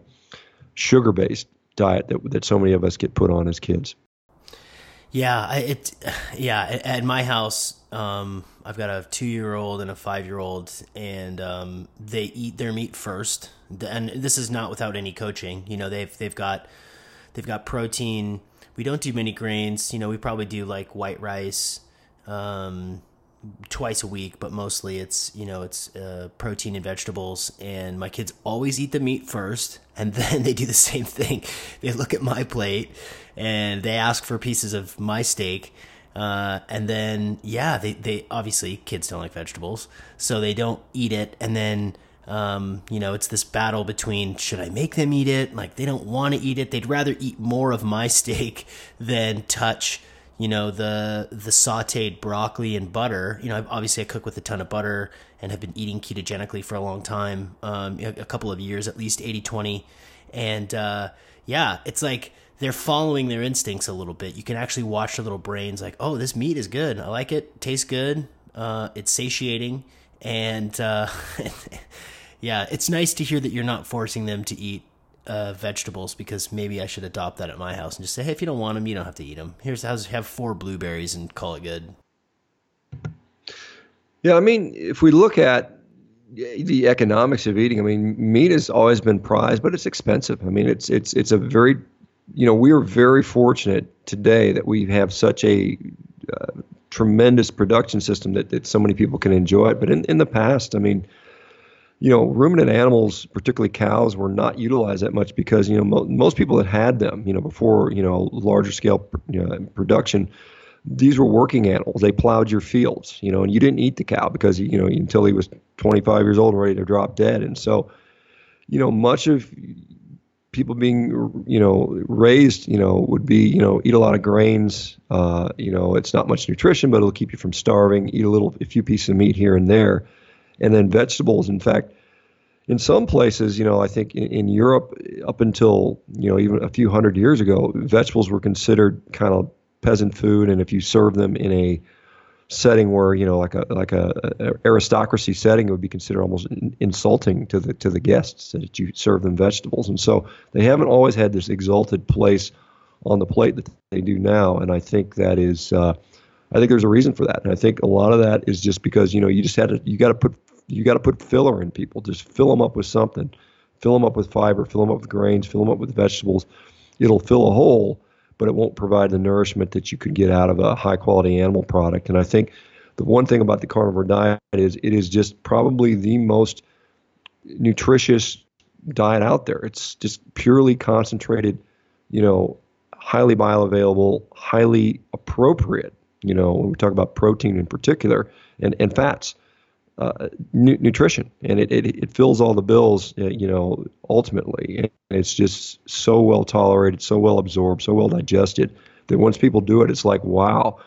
sugar based diet that that so many of us get put on as kids. Yeah, it. Yeah, at my house, um, I've got a two-year-old and a five-year-old, and um, they eat their meat first. And this is not without any coaching. You know, they've they've got they've got protein. We don't do many grains. You know, we probably do like white rice um, twice a week, but mostly it's you know it's uh, protein and vegetables. And my kids always eat the meat first, and then they do the same thing. They look at my plate and they ask for pieces of my steak. Uh, and then yeah, they, they obviously kids don't like vegetables, so they don't eat it. And then um, you know, it's this battle between should I make them eat it? Like they don't want to eat it. They'd rather eat more of my steak than touch, you know, the the sautéed broccoli and butter. You know, obviously I cook with a ton of butter and have been eating ketogenically for a long time, um, a, couple of years, at least 80 20. And uh, yeah, it's like they're following their instincts a little bit. You can actually watch their little brains like, oh, this meat is good. I like it. Tastes good. Uh, it's satiating. And uh, yeah, it's nice to hear that you're not forcing them to eat uh, vegetables because maybe I should adopt that at my house and just say, hey, if you don't want them, you don't have to eat them. Here's how's have four blueberries and call it good. Yeah, I mean, if we look at the economics of eating, I mean, meat has always been prized, but it's expensive. I mean, it's it's it's a very, you know, we are very fortunate today that we have such a uh, tremendous production system that, that so many people can enjoy it. But in, in the past, I mean, you know, ruminant animals, particularly cows, were not utilized that much because you know mo- most people that had them, you know, before you know larger scale you know, production, these were working animals. They plowed your fields, you know, and you didn't eat the cow because you know until he was 25 years old ready to drop dead. And so, you know, much of people being you know raised you know would be you know eat a lot of grains uh, you know it's not much nutrition but it'll keep you from starving eat a little a few pieces of meat here and there and then vegetables. In fact in some places you know i think in, in europe up until you know even a few hundred years ago vegetables were considered kind of peasant food. And if you serve them in a setting where you know like a like a, a aristocracy setting it would be considered almost in, insulting to the to the guests that you serve them vegetables. And so they haven't always had this exalted place on the plate that they do now. And i think that is uh, i think there's a reason for that. And i think a lot of that is just because you know you just had to you got to put you got to put filler in people. Just fill them up with something. Fill them up with fiber. Fill them up with grains. Fill them up with vegetables. It'll fill a hole but it won't provide the nourishment that you could get out of a high quality animal product. And I think the one thing about the carnivore diet is it is just probably the most nutritious diet out there. It's just purely concentrated, you know, highly bioavailable, highly appropriate, you know, when we talk about protein in particular and, and fats. Uh, nu- nutrition and it, it, it fills all the bills uh, you know ultimately and it's just so well tolerated so well absorbed so well digested that once people do it it's like wow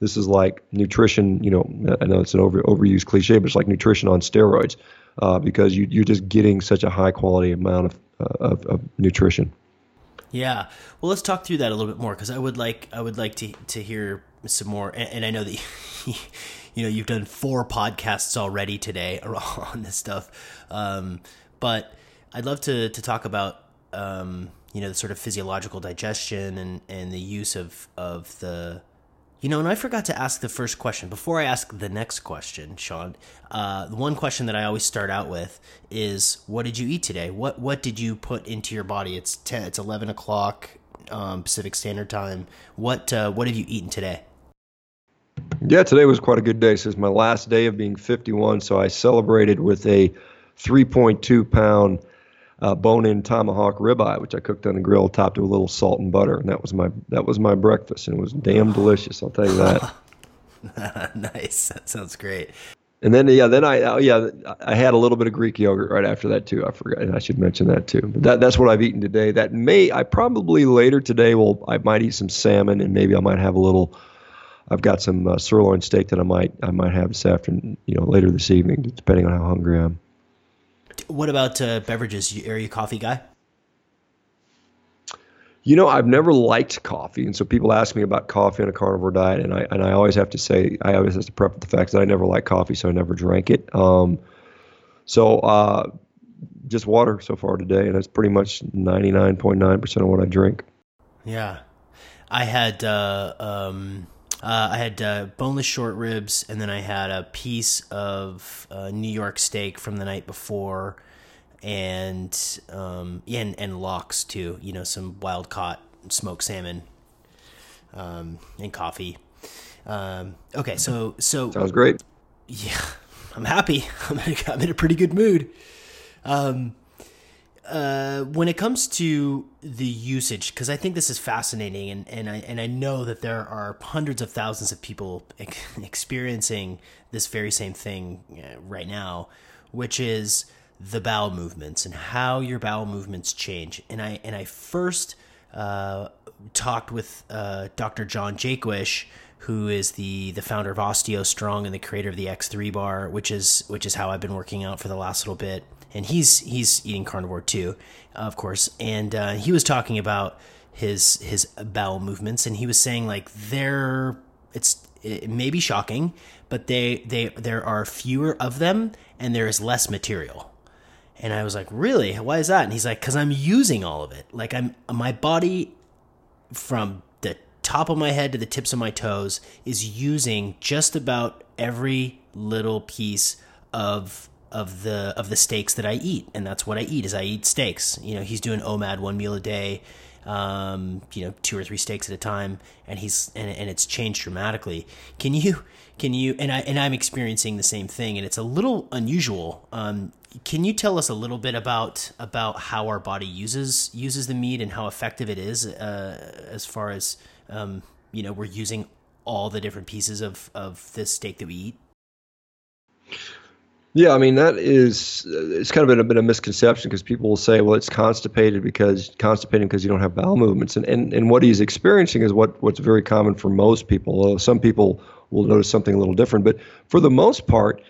this is like nutrition. You know, I know it's an over overused cliche, but it's like nutrition on steroids uh, because you, you're just getting such a high quality amount of, uh, of, of nutrition. Yeah. Well, let's talk through that a little bit more because I would like I would like to to hear some more. And, and I know that you know you've done four podcasts already today on this stuff, um, but I'd love to to talk about um, you know the sort of physiological digestion and and the use of of the you know, and I forgot to ask the first question. Before I ask the next question, Shawn, uh, the one question that I always start out with is, "What did you eat today? What what did you put into your body?" It's ten, it's eleven o'clock um, Pacific Standard Time. What uh, what have you eaten today? Yeah, today was quite a good day. So it's my last day of being 51. So I celebrated with a 3.2 pound uh, bone-in tomahawk ribeye, which I cooked on the grill, topped with a little salt and butter, and that was my that was my breakfast, and it was damn delicious. I'll tell you that. nice. That sounds great. And then yeah, then I oh, yeah I had a little bit of Greek yogurt right after that too. I forgot, and I should mention that too. But that that's what I've eaten today. That may I probably later today will I might eat some salmon, and maybe I might have a little. I've got some uh, sirloin steak that I might I might have this afternoon, you know, later this evening, depending on how hungry I am. What about uh, beverages? Are you a coffee guy? You know, I've never liked coffee, and so people ask me about coffee on a carnivore diet, and I and I always have to say I always have to prep the fact that I never liked coffee, so I never drank it. Um, so uh, just water so far today, and that's pretty much ninety nine point nine percent of what I drink. Yeah, I had uh, um, uh, I had uh, boneless short ribs, and then I had a piece of uh, New York steak from the night before, and um, and, and lox too. You know, some wild caught smoked salmon, um, and coffee. Um, okay, so so sounds great. Yeah, I'm happy. I'm in a, I'm in a pretty good mood. Um, uh, when it comes to the usage, because I think this is fascinating, and, and I and I know that there are hundreds of thousands of people ex- experiencing this very same thing uh, right now, which is the bowel movements and how your bowel movements change. And I and I first uh, talked with uh, Dr. John Jaquish, who is the the founder of Osteo Strong and the creator of the X3 bar, which is which is how I've been working out for the last little bit and he's he's eating carnivore too, of course. And uh, he was talking about his his bowel movements, and he was saying like they're it's it may be shocking, but they they there are fewer of them, and there is less material. And I was like, really? Why is that? And he's like, because I'm using all of it. Like I'm my body from the top of my head to the tips of my toes is using just about every little piece of of the of the steaks that I eat, and that's what I eat. Is I eat steaks. You know, he's doing OMAD one meal a day, um, you know, two or three steaks at a time, and he's and, and it's changed dramatically. Can you can you and I and I'm experiencing the same thing, and it's a little unusual. Um, can you tell us a little bit about about how our body uses uses the meat and how effective it is uh, as far as um, you know we're using all the different pieces of of this steak that we eat? Yeah, I mean that is it's kind of been a bit of misconception because people will say, well, it's constipated because constipating because you don't have bowel movements, and, and and what he's experiencing is what what's very common for most people. Although some people will notice something a little different, but for the most part,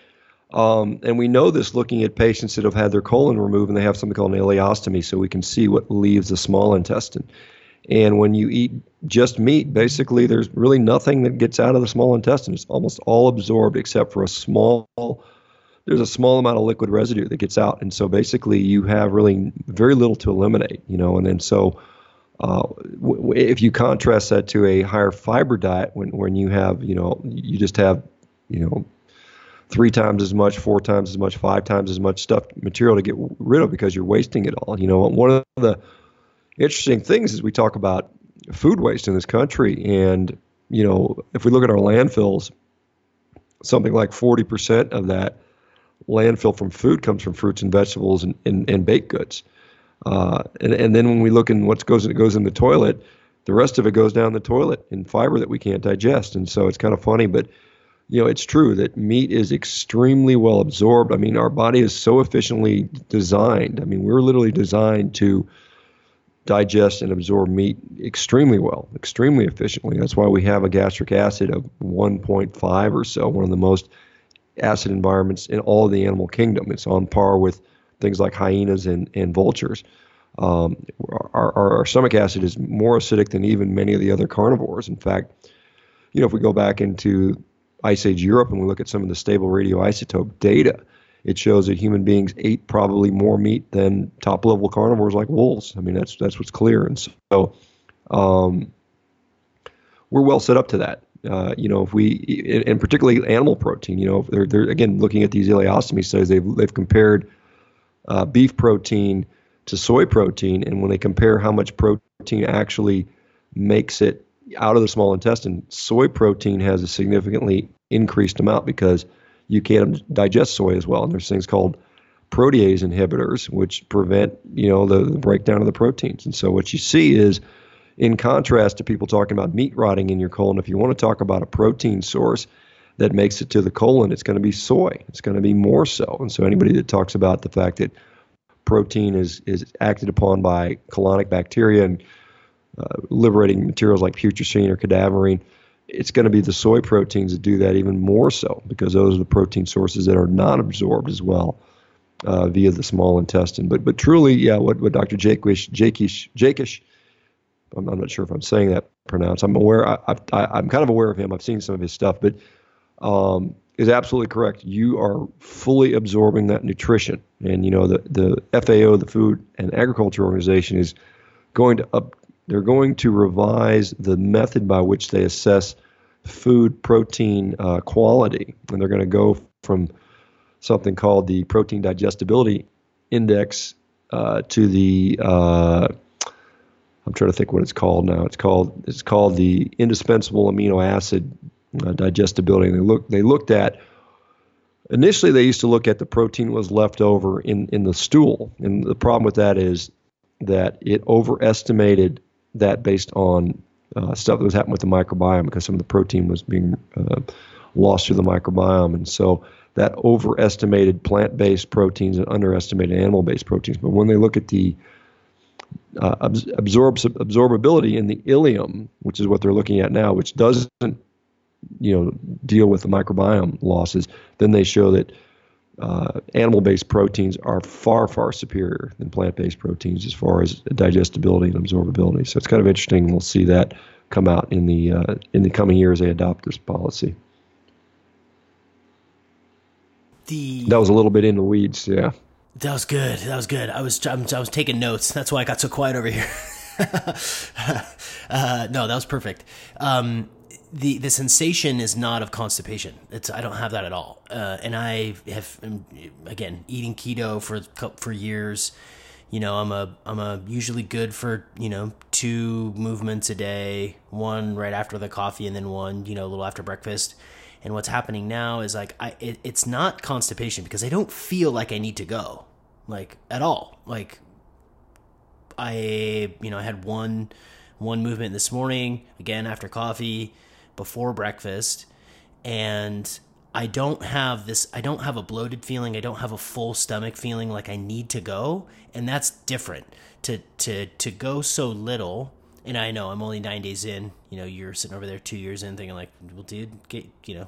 um, and we know this looking at patients that have had their colon removed and they have something called an ileostomy, so we can see what leaves the small intestine. And when you eat just meat, basically, there's really nothing that gets out of the small intestine. It's almost all absorbed except for a small there's a small amount of liquid residue that gets out, and so basically you have really very little to eliminate, you know. And then so uh, w- if you contrast that to a higher fiber diet, when when you have you know you just have you know three times as much, four times as much, five times as much stuff material to get rid of because you're wasting it all. You know, one of the interesting things is we talk about food waste in this country, and you know if we look at our landfills, something like 40% of that landfill from food comes from fruits and vegetables and, and, and baked goods. Uh, and, and then when we look in what goes, it goes in the toilet, the rest of it goes down the toilet in fiber that we can't digest. And so it's kind of funny, but you know, it's true that meat is extremely well absorbed. I mean, our body is so efficiently designed. I mean, we're literally designed to digest and absorb meat extremely well, extremely efficiently. That's why we have a gastric acid of 1.5 or so, one of the most acid environments in all the animal kingdom. It's on par with things like hyenas and, and vultures. Um, our, our, our, stomach acid is more acidic than even many of the other carnivores. In fact, you know, if we go back into Ice Age Europe and we look at some of the stable radioisotope data, it shows that human beings ate probably more meat than top level carnivores like wolves. I mean, that's that's what's clear. And so, um, we're well set up to that. Uh, you know, if we, and particularly animal protein, you know, they're, they're again looking at these ileostomy studies, they've, they've compared uh, beef protein to soy protein. And when they compare how much protein actually makes it out of the small intestine, soy protein has a significantly increased amount because you can't digest soy as well. And there's things called protease inhibitors, which prevent, you know, the, the breakdown of the proteins. And so what you see is, in contrast to people talking about meat rotting in your colon, if you want to talk about a protein source that makes it to the colon, it's going to be soy. It's going to be more so. And so anybody that talks about the fact that protein is is acted upon by colonic bacteria and uh, liberating materials like putrescine or cadaverine, it's going to be the soy proteins that do that even more so because those are the protein sources that are not absorbed as well uh, via the small intestine. But but truly, yeah, what, what Dr. Jakish, Jakish, Jakish, I'm, I'm not sure if I'm saying that pronounced. I'm aware. I, I, am kind of aware of him. I've seen some of his stuff, but um, is absolutely correct. You are fully absorbing that nutrition, and you know the the FAO, the Food and Agriculture Organization, is going to up they're going to revise the method by which they assess food protein uh, quality, and they're going to go from something called the protein digestibility index uh, to the uh, I'm trying to think what it's called now. It's called it's called the indispensable amino acid uh, digestibility. And they look they looked at initially they used to look at the protein was left over in in the stool, and the problem with that is that it overestimated that based on uh, stuff that was happening with the microbiome because some of the protein was being uh, lost through the microbiome. And so that overestimated plant based proteins and underestimated animal based proteins. But when they look at the uh, absorbs, absorbability in the ileum, which is what they're looking at now, which doesn't you know deal with the microbiome losses, then they show that uh, animal-based proteins are far, far superior than plant-based proteins as far as digestibility and absorbability. So it's kind of interesting. We'll see that come out in the uh, in the coming years. They adopt this policy. The that was a little bit in the weeds. Yeah. That was good. That was good. I was I was taking notes. That's why I got so quiet over here. uh, no, that was perfect. Um, the the sensation is not of constipation. It's I don't have that at all. Uh, and I have um, again eating keto for for years. You know, I'm a I'm a usually good for you know two movements a day, one right after the coffee, and then one you know a little after breakfast. And what's happening now is like I it, it's not constipation because I don't feel like I need to go like at all. Like I you know I had one one movement this morning again after coffee before breakfast and I don't have this I don't have a bloated feeling, I don't have a full stomach feeling like I need to go, and that's different. To to to go so little, and I know I'm only 9 days in, you know, you're sitting over there 2 years in thinking like, well dude, get, you know,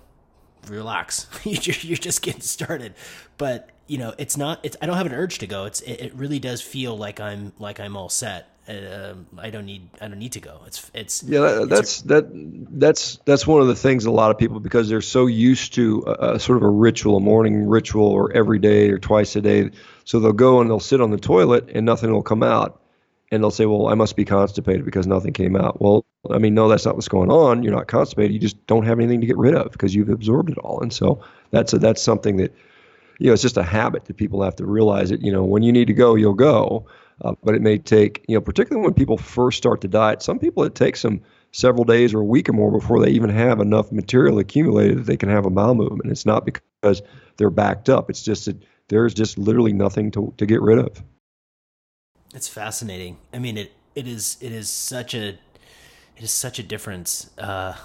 relax. you're just getting started. But, you know, it's not it's I don't have an urge to go. It's it, it really does feel like I'm like I'm all set uh, I don't need I don't need to go. It's it's yeah. That, that's that that's that's one of the things a lot of people because they're so used to a, a, sort of a ritual, a morning ritual, or every day or twice a day. So they'll go and they'll sit on the toilet and nothing will come out, and they'll say, "Well, I must be constipated because nothing came out." Well, I mean, no, that's not what's going on. You're not constipated. You just don't have anything to get rid of because you've absorbed it all. And so that's a, that's something that you know it's just a habit that people have to realize that you know when you need to go, you'll go uh, but it may take, you know, particularly when people first start the diet, some people it takes them several days or a week or more before they even have enough material accumulated that they can have a bowel movement. It's not because they're backed up. It's just that there's just literally nothing to, to get rid of. It's fascinating. I mean, it, it is, it is such a, it is such a difference. Uh,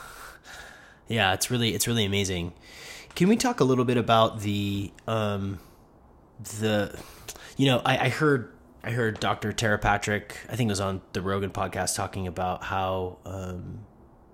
yeah, it's really, it's really amazing. Can we talk a little bit about the, um, the, you know, I, I heard I heard Dr. Tara Patrick, I think it was on the Rogan podcast, talking about how um,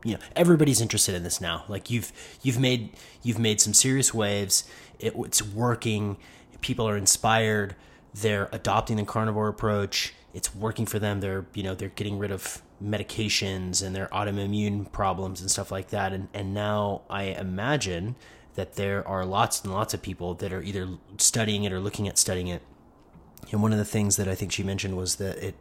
you know everybody's interested in this now. Like you've you've made you've made some serious waves. It, it's working. People are inspired. They're adopting the carnivore approach. It's working for them. They're you know they're getting rid of medications and their autoimmune problems and stuff like that. And and now I imagine that there are lots and lots of people that are either studying it or looking at studying it. And one of the things that I think she mentioned was that it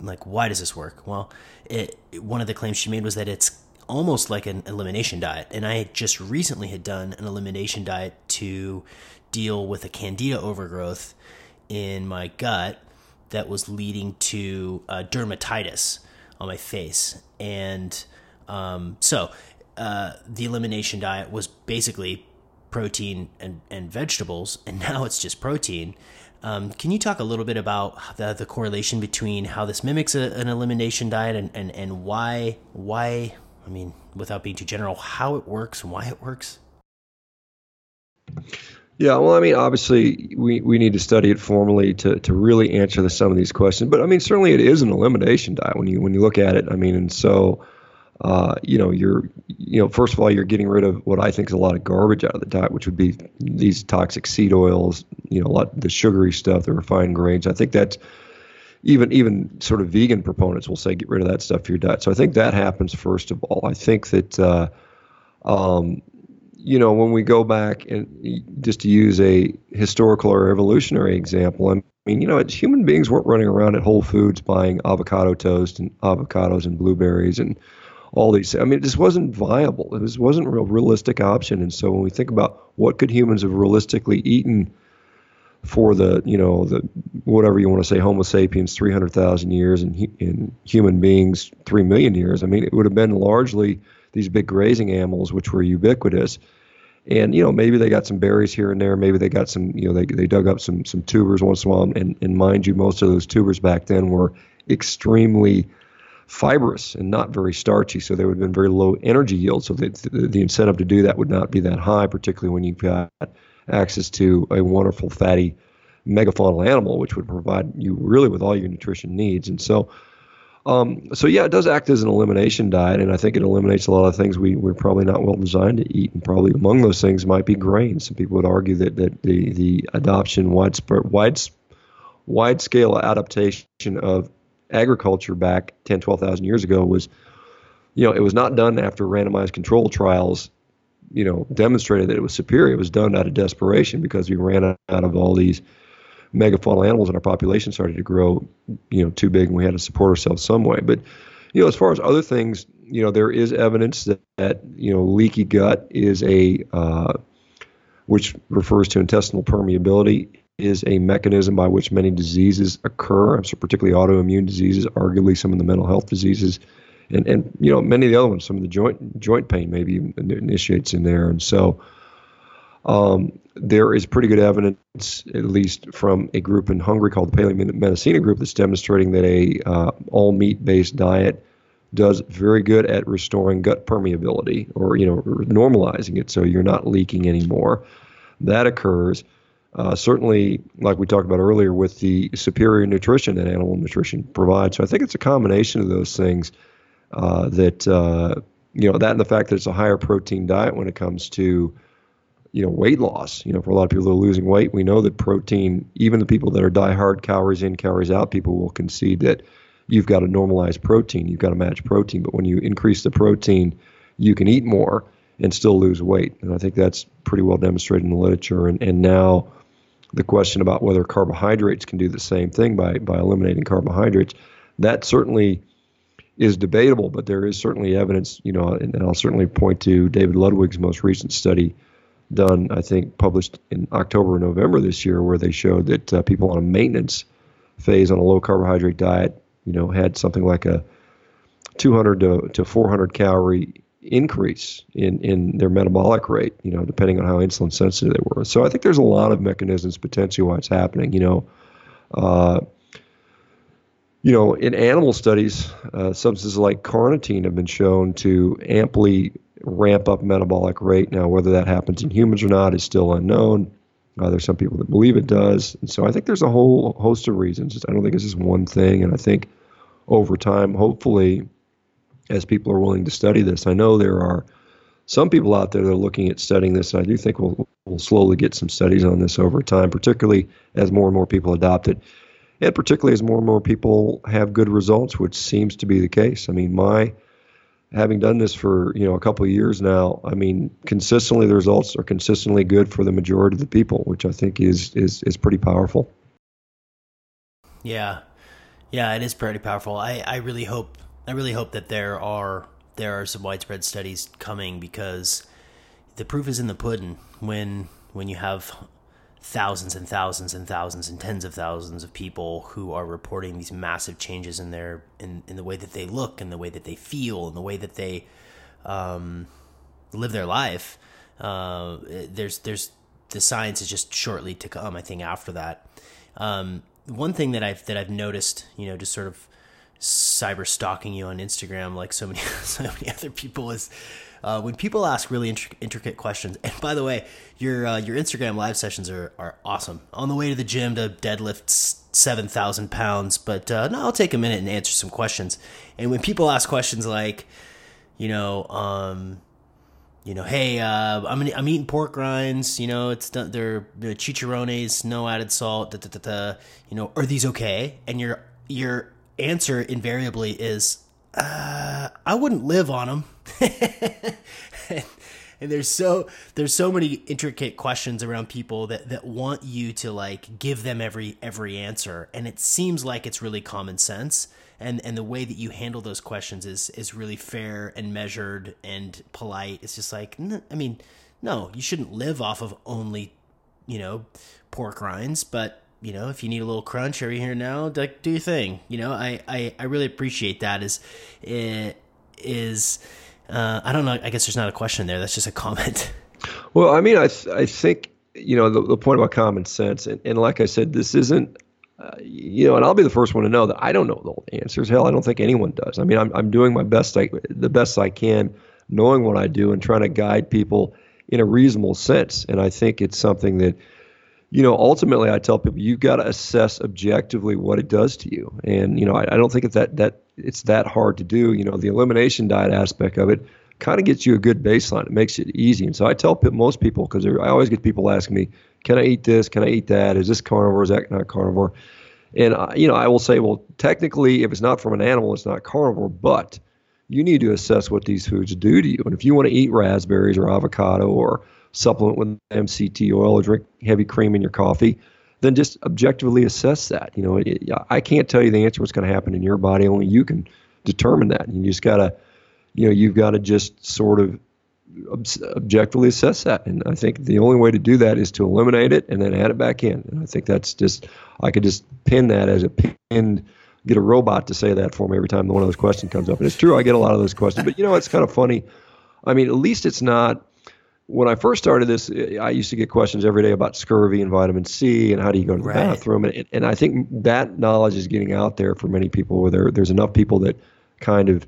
like why does this work? Well, it one of the claims she made was that it's almost like an elimination diet. And I just recently had done an elimination diet to deal with a candida overgrowth in my gut that was leading to uh, dermatitis on my face. And um, so uh, the elimination diet was basically protein and, and vegetables, and now it's just protein. Um, can you talk a little bit about the, the correlation between how this mimics a, an elimination diet and, and, and why why I mean, without being too general, how it works and why it works? Yeah, well, I mean, obviously, we, we need to study it formally to, to really answer the, some of these questions. But I mean, certainly, it is an elimination diet when you when you look at it. I mean, and so, uh, you know, you're you know, first of all, you're getting rid of what I think is a lot of garbage out of the diet, which would be these toxic seed oils, you know, a lot the sugary stuff, the refined grains. I think that's even even sort of vegan proponents will say get rid of that stuff for your diet. So I think that happens first of all. I think that uh, um, you know when we go back and just to use a historical or evolutionary example, I mean you know human beings weren't running around at Whole Foods buying avocado toast and avocados and blueberries and all these. I mean, it just wasn't viable. It was, wasn't a real realistic option. And so when we think about what could humans have realistically eaten for the you know the whatever you want to say Homo sapiens 300,000 years and in human beings 3 million years. I mean, it would have been largely these big grazing animals which were ubiquitous. And you know maybe they got some berries here and there. Maybe they got some you know they, they dug up some some tubers once in a while. And, and mind you, most of those tubers back then were extremely fibrous and not very starchy, so there would have been very low energy yield. So the, the, the incentive to do that would not be that high, particularly when you've got access to a wonderful fatty megafaunal animal, which would provide you really with all your nutrition needs. And so, um, so yeah, it does act as an elimination diet, and I think it eliminates a lot of things we, we're probably not well designed to eat. And probably among those things might be grains. Some people would argue that, that the, the adoption, widespread, wide, wide scale adaptation of agriculture back 10, 12,000 years ago was, you know, it was not done after randomized control trials you know, demonstrated that it was superior. It was done out of desperation because we ran out of all these megafaunal animals and our population started to grow, you know, too big and we had to support ourselves some way. But, you know, as far as other things, you know, there is evidence that, that you know, leaky gut is a, uh, which refers to intestinal permeability, is a mechanism by which many diseases occur, so particularly autoimmune diseases, arguably some of the mental health diseases and and you know many of the other ones, some of the joint joint pain maybe initiates in there, and so um, there is pretty good evidence, at least from a group in Hungary called the Paleomedicina Group, that's demonstrating that a uh, all meat based diet does very good at restoring gut permeability or you know normalizing it so you're not leaking anymore. That occurs. Uh, certainly, like we talked about earlier, with the superior nutrition that animal nutrition provides. So I think it's a combination of those things uh, that uh, you know that and the fact that it's a higher protein diet when it comes to you know weight loss. You know, for a lot of people that are losing weight, we know that protein, even the people that are die-hard calories in, calories out, people will concede that you've got to normalize protein, you've got to match protein. But when you increase the protein, you can eat more and still lose weight. And I think that's pretty well demonstrated in the literature. And, and now the question about whether carbohydrates can do the same thing by, by eliminating carbohydrates, that certainly is debatable, but there is certainly evidence, you know, and, and I'll certainly point to David Ludwig's most recent study done, I think, published in October or November this year, where they showed that uh, people on a maintenance phase on a low carbohydrate diet, you know, had something like a 200 to, to 400 calorie increase in, in their metabolic rate, you know, depending on how insulin sensitive they were. So I think there's a lot of mechanisms potentially why it's happening. You know, uh, you know, in animal studies, uh, substances like carnitine have been shown to amply ramp up metabolic rate. Now, whether that happens in humans or not is still unknown. Uh, there's some people that believe it does, and so I think there's a whole host of reasons. I don't think it's just one thing, and I think over time, hopefully, as people are willing to study this, I know there are some people out there that are looking at studying this. And I do think we'll, we'll slowly get some studies on this over time, particularly as more and more people adopt it, and particularly as more and more people have good results, which seems to be the case. I mean, my having done this for you know a couple of years now, I mean, consistently the results are consistently good for the majority of the people, which I think is is is pretty powerful. Yeah, yeah, it is pretty powerful. I I really hope I really hope that there are there are some widespread studies coming because the proof is in the pudding when when you have thousands and thousands and thousands and tens of thousands of people who are reporting these massive changes in their in, in the way that they look and the way that they feel and the way that they um, live their life. Uh, there's there's the science is just shortly to come I think after that. Um, one thing that I've that I've noticed you know just sort of cyber stalking you on Instagram like so many so many other people is uh, when people ask really intricate questions. And by the way, your uh, your Instagram live sessions are are awesome. On the way to the gym to deadlift seven thousand pounds, but uh, no, I'll take a minute and answer some questions. And when people ask questions like, you know, um, you know, hey, uh, I'm I'm eating pork rinds. You know, it's done. They're, they're chicharrones, no added salt. Da, da, da, da. You know, are these okay? And your your answer invariably is, uh, I wouldn't live on them. And, and there's so there's so many intricate questions around people that that want you to like give them every every answer, and it seems like it's really common sense. And, and the way that you handle those questions is is really fair and measured and polite. It's just like, I mean, no, you shouldn't live off of only, you know, pork rinds, but you know, if you need a little crunch over here now, like do your thing. You know, I, I, I really appreciate that. Is it is uh, I don't know. I guess there's not a question there. That's just a comment. Well, I mean, I I think you know the, the point about common sense, and, and like I said, this isn't. Uh, you know, and I'll be the first one to know that I don't know the answers. Hell, I don't think anyone does. I mean, I'm I'm doing my best, I, the best I can, knowing what I do, and trying to guide people in a reasonable sense. And I think it's something that you know, ultimately, I tell people you've got to assess objectively what it does to you, and you know, I, I don't think it's that that it's that hard to do. You know, the elimination diet aspect of it kind of gets you a good baseline. It makes it easy, and so I tell most people because I always get people asking me, "Can I eat this? Can I eat that? Is this carnivore? Is that not carnivore?" And I, you know, I will say, well, technically, if it's not from an animal, it's not carnivore, but you need to assess what these foods do to you. And if you want to eat raspberries or avocado or supplement with MCT oil or drink heavy cream in your coffee, then just objectively assess that. You know, it, I can't tell you the answer what's going to happen in your body. Only you can determine that. And You just got to, you know, you've got to just sort of ob- objectively assess that. And I think the only way to do that is to eliminate it and then add it back in. And I think that's just, I could just pin that as a pinned, get a robot to say that for me every time one of those questions comes up. And it's true, I get a lot of those questions. But you know, it's kind of funny. I mean, at least it's not when I first started this, I used to get questions every day about scurvy and vitamin C and how do you go to the right. bathroom. And, and I think that knowledge is getting out there for many people where there, there's enough people that kind of,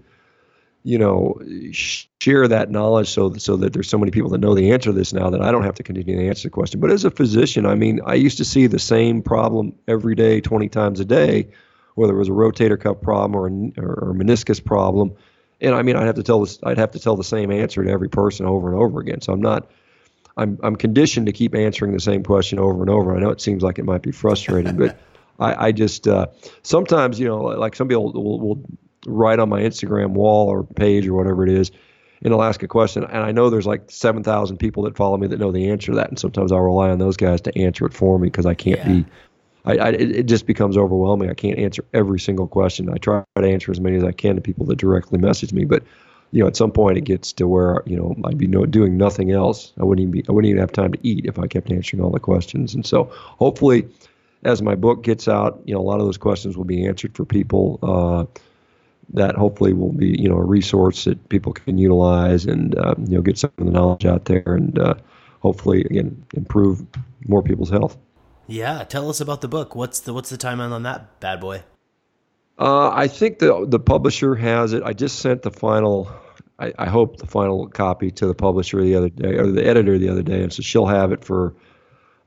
you know, share that knowledge so, so that there's so many people that know the answer to this now that I don't have to continue to answer the question. But as a physician, I mean, I used to see the same problem every day, 20 times a day, whether it was a rotator cuff problem or or a meniscus problem and I mean, I'd have to tell this, I'd have to tell the same answer to every person over and over again. So I'm not, I'm, I'm conditioned to keep answering the same question over and over. I know it seems like it might be frustrating, but I, I just, uh, sometimes, you know, like some people will, will write on my Instagram wall or page or whatever it is, and they'll ask a question. And I know there's like 7,000 people that follow me that know the answer to that. And sometimes I'll rely on those guys to answer it for me because I can't yeah. be I, I, it just becomes overwhelming. I can't answer every single question. I try to answer as many as I can to people that directly message me, but you know, at some point it gets to where you know I'd be no, doing nothing else. I wouldn't even be, I wouldn't even have time to eat if I kept answering all the questions. And so, hopefully, as my book gets out, you know, a lot of those questions will be answered for people. Uh, that hopefully will be you know a resource that people can utilize and uh, you know get some of the knowledge out there and uh, hopefully again improve more people's health. Yeah, tell us about the book. What's the what's the timeline on that bad boy? Uh, I think the the publisher has it. I just sent the final. I, I, hope the final copy to the publisher the other day or the editor the other day, and so she'll have it for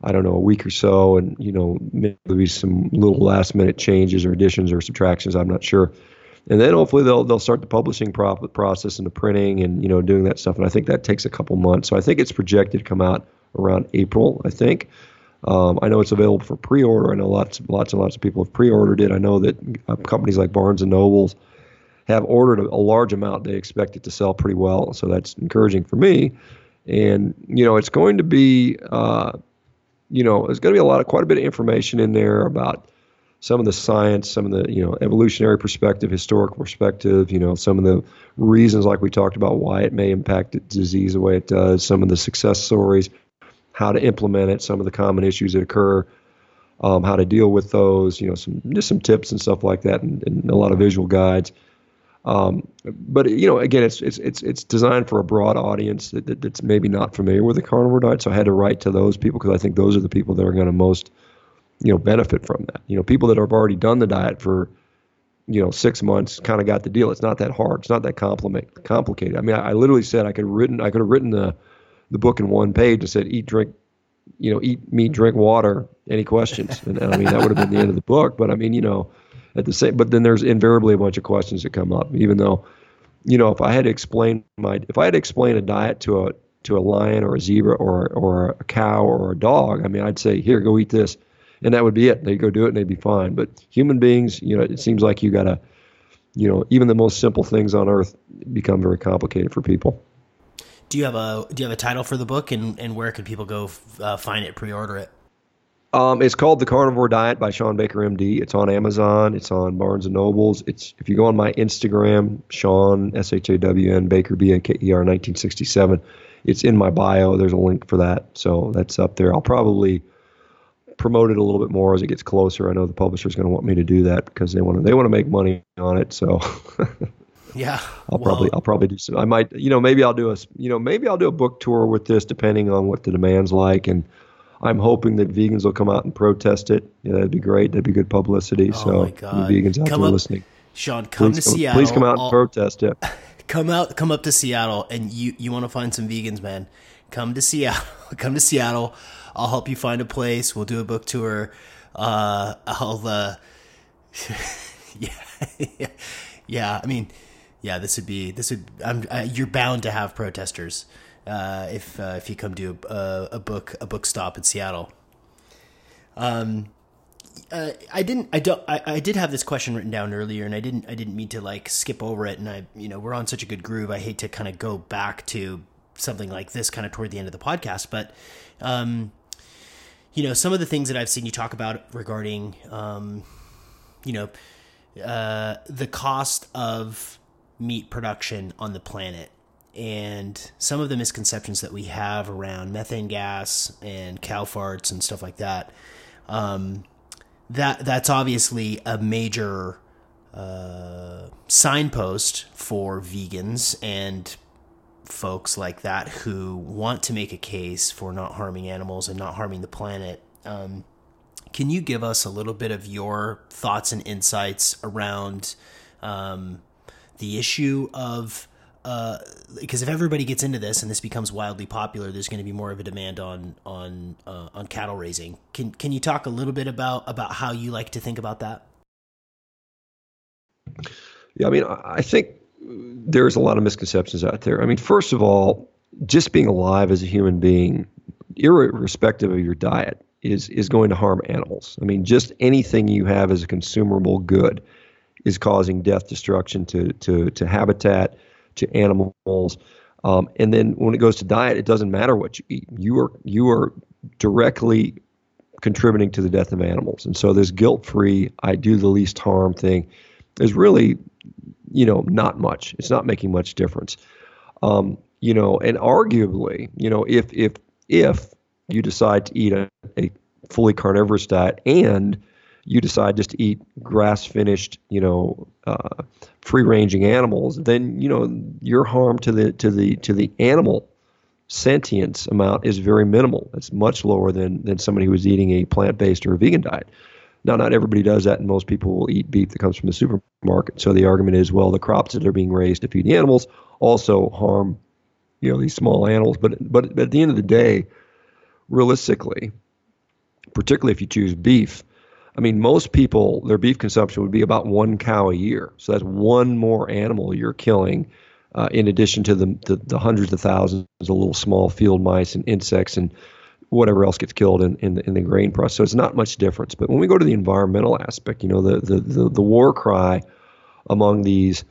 I don't know, a week or so, and you know, maybe some little last minute changes or additions or subtractions. I'm not sure. And then hopefully they'll they'll start the publishing process and the printing and you know doing that stuff. And I think that takes a couple months. So I think it's projected to come out around April. I think. Um, I know it's available for pre-order. I know lots, lots and lots of people have pre-ordered it. I know that uh, companies like Barnes and Nobles have ordered a, a, large amount. They expect it to sell pretty well, so that's encouraging for me. And you know, it's going to be, uh, you know, there's going to be a lot of quite a bit of information in there about some of the science, some of the you know evolutionary perspective, historical perspective, you know, some of the reasons like we talked about why it may impact disease the way it does, some of the success stories, how to implement it, some of the common issues that occur, um, how to deal with those, you know, some just some tips and stuff like that, and, and a lot of visual guides. Um, but you know, again, it's it's it's it's designed for a broad audience that, that, that's maybe not familiar with the carnivore diet. So I had to write to those people because I think those are the people that are going to most, you know, benefit from that. You know, people that have already done the diet for, you know, six months kind of got the deal. It's not that hard. It's not that complicated. I mean, I, I literally said I could written I could have written the the book in one page and said eat drink you know eat meat drink water. Any questions? And, i mean that would have been the end of the book but i mean you know at the same but then there's invariably a bunch of questions that come up even though you know if i had to explain my if i had to explain a diet to a to a lion or a zebra or or a cow or a dog i mean i'd say here go eat this. And that would be it. They'd go do it and they'd be fine. But human beings you know it seems like you gotta you know even the most simple things on earth become very complicated for people do you have a do you have a title for the book and and where can people go uh, find it pre-order it um, it's called The Carnivore Diet by Shawn Baker, MD. It's on Amazon. It's on Barnes and Nobles. It's if you go on my Instagram, Shawn S H A W N Baker B A K E R 1967. It's in my bio. There's a link for that, so that's up there. I'll probably promote it a little bit more as it gets closer. I know the publisher's going to want me to do that because they want to they want to make money on it. So Yeah, I'll well, probably I'll probably do some. I might you know maybe I'll do a you know maybe I'll do a book tour with this depending on what the demand's like, and I'm hoping that vegans will come out and protest it. Yeah, that'd be great. That'd be good publicity. Oh so vegans out come there up, listening, Shawn, come please to come, Seattle. Please come out and I'll, protest it. Come out, come up to Seattle, and you you want to find some vegans, man. Come to Seattle. Come to Seattle. I'll help you find a place. We'll do a book tour. Uh, I'll uh, yeah, yeah. I mean yeah, this would be this would. I'm, uh, you're bound to have protesters uh, if uh, if you come to a, a, book a book stop in Seattle. Um, uh, I didn't. I don't. I, I did have this question written down earlier, and I didn't. I didn't mean to like skip over it. And I, you know, we're on such a good groove. I hate to kind of go back to something like this kind of toward the end of the podcast, but, um, you know, some of the things that I've seen you talk about regarding, um, you know, uh, the cost of meat production on the planet and some of the misconceptions that we have around methane gas and cow farts and stuff like that. Um, that that's obviously a major uh, signpost for vegans and folks like that who want to make a case for not harming animals and not harming the planet. Um, can you give us a little bit of your thoughts and insights around um, the issue of uh, because if everybody gets into this and this becomes wildly popular, there's going to be more of a demand on on uh, on cattle raising. Can can you talk a little bit about about how you like to think about that? Yeah, I mean, I think there's a lot of misconceptions out there. I mean, first of all, just being alive as a human being, irrespective of your diet, is is going to harm animals. I mean, just anything you have as a consumable good is causing death, destruction to to to habitat, to animals. Um, and then when it goes to diet, it doesn't matter what you eat. You are you are directly contributing to the death of animals. And so this guilt-free, I do the least harm thing is really, you know, not much. It's not making much difference. Um, you know, and arguably, you know, if if if you decide to eat a, a fully carnivorous diet and you decide just to eat grass finished, you know, uh, free ranging animals, then you know your harm to the to the to the animal sentience amount is very minimal. It's much lower than than somebody who is eating a plant based or a vegan diet. Now, not everybody does that, and most people will eat beef that comes from the supermarket. So the argument is, well, the crops that are being raised to feed the animals also harm, you know, these small animals. But but, but at the end of the day, realistically, particularly if you choose beef. I mean, most people, their beef consumption would be about one cow a year. So that's one more animal you're killing, uh, in addition to the, the, the hundreds of thousands of little small field mice and insects and whatever else gets killed in, in, the, in the grain process. So it's not much difference. But when we go to the environmental aspect, you know, the, the, the, the war cry among these